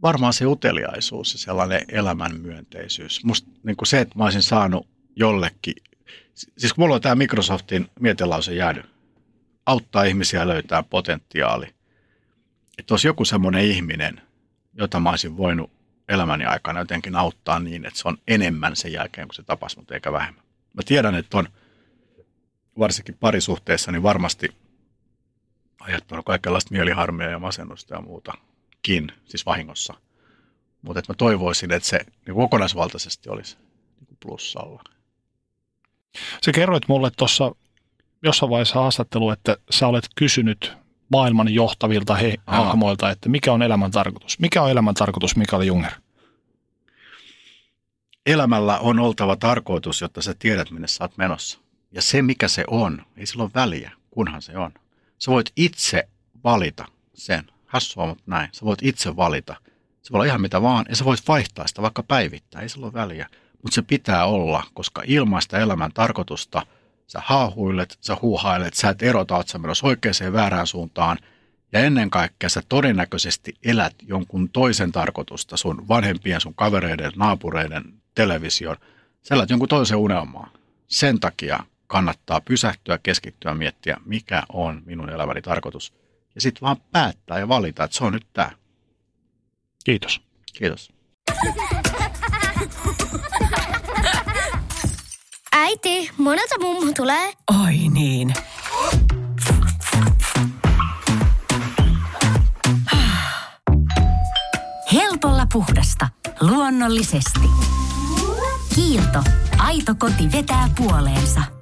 varmaan se uteliaisuus ja sellainen elämänmyönteisyys. Musta niin kuin se, että mä olisin saanut jollekin, siis kun mulla on tämä Microsoftin mietelause jäänyt, auttaa ihmisiä löytää potentiaali. Että olisi joku semmoinen ihminen, jota mä olisin voinut elämäni aikana jotenkin auttaa niin, että se on enemmän sen jälkeen, kun se tapasi mutta eikä vähemmän. Mä tiedän, että on varsinkin parisuhteessa niin varmasti ajattanut kaikenlaista mieliharmia ja masennusta ja muutakin, siis vahingossa. Mutta mä toivoisin, että se niin kokonaisvaltaisesti olisi niin plussalla. Sä kerroit mulle tuossa jossain vaiheessa haastattelu, että sä olet kysynyt maailman johtavilta he, hahmoilta, että mikä on elämän tarkoitus. Mikä on elämän tarkoitus, Mikael Junger? Elämällä on oltava tarkoitus, jotta sä tiedät, minne sä oot menossa. Ja se, mikä se on, ei sillä ole väliä, kunhan se on. Sä voit itse valita sen. Hassua, mutta näin. Sä voit itse valita. Se voi olla ihan mitä vaan, ja sä voit vaihtaa sitä vaikka päivittää, ei sillä ole väliä. Mutta se pitää olla, koska ilmaista elämän tarkoitusta sä haahuilet, sä huuhailet, sä et erota, oot sä menossa oikeaan väärään suuntaan. Ja ennen kaikkea sä todennäköisesti elät jonkun toisen tarkoitusta, sun vanhempien, sun kavereiden, naapureiden, television. Sä elät jonkun toisen unelmaa. Sen takia kannattaa pysähtyä, keskittyä, miettiä, mikä on minun elämäni tarkoitus. Ja sitten vaan päättää ja valita, että se on nyt tämä. Kiitos. Kiitos. Äiti, monelta mummu tulee? Oi niin. Helpolla puhdasta. Luonnollisesti. Kiilto. Aito koti vetää puoleensa.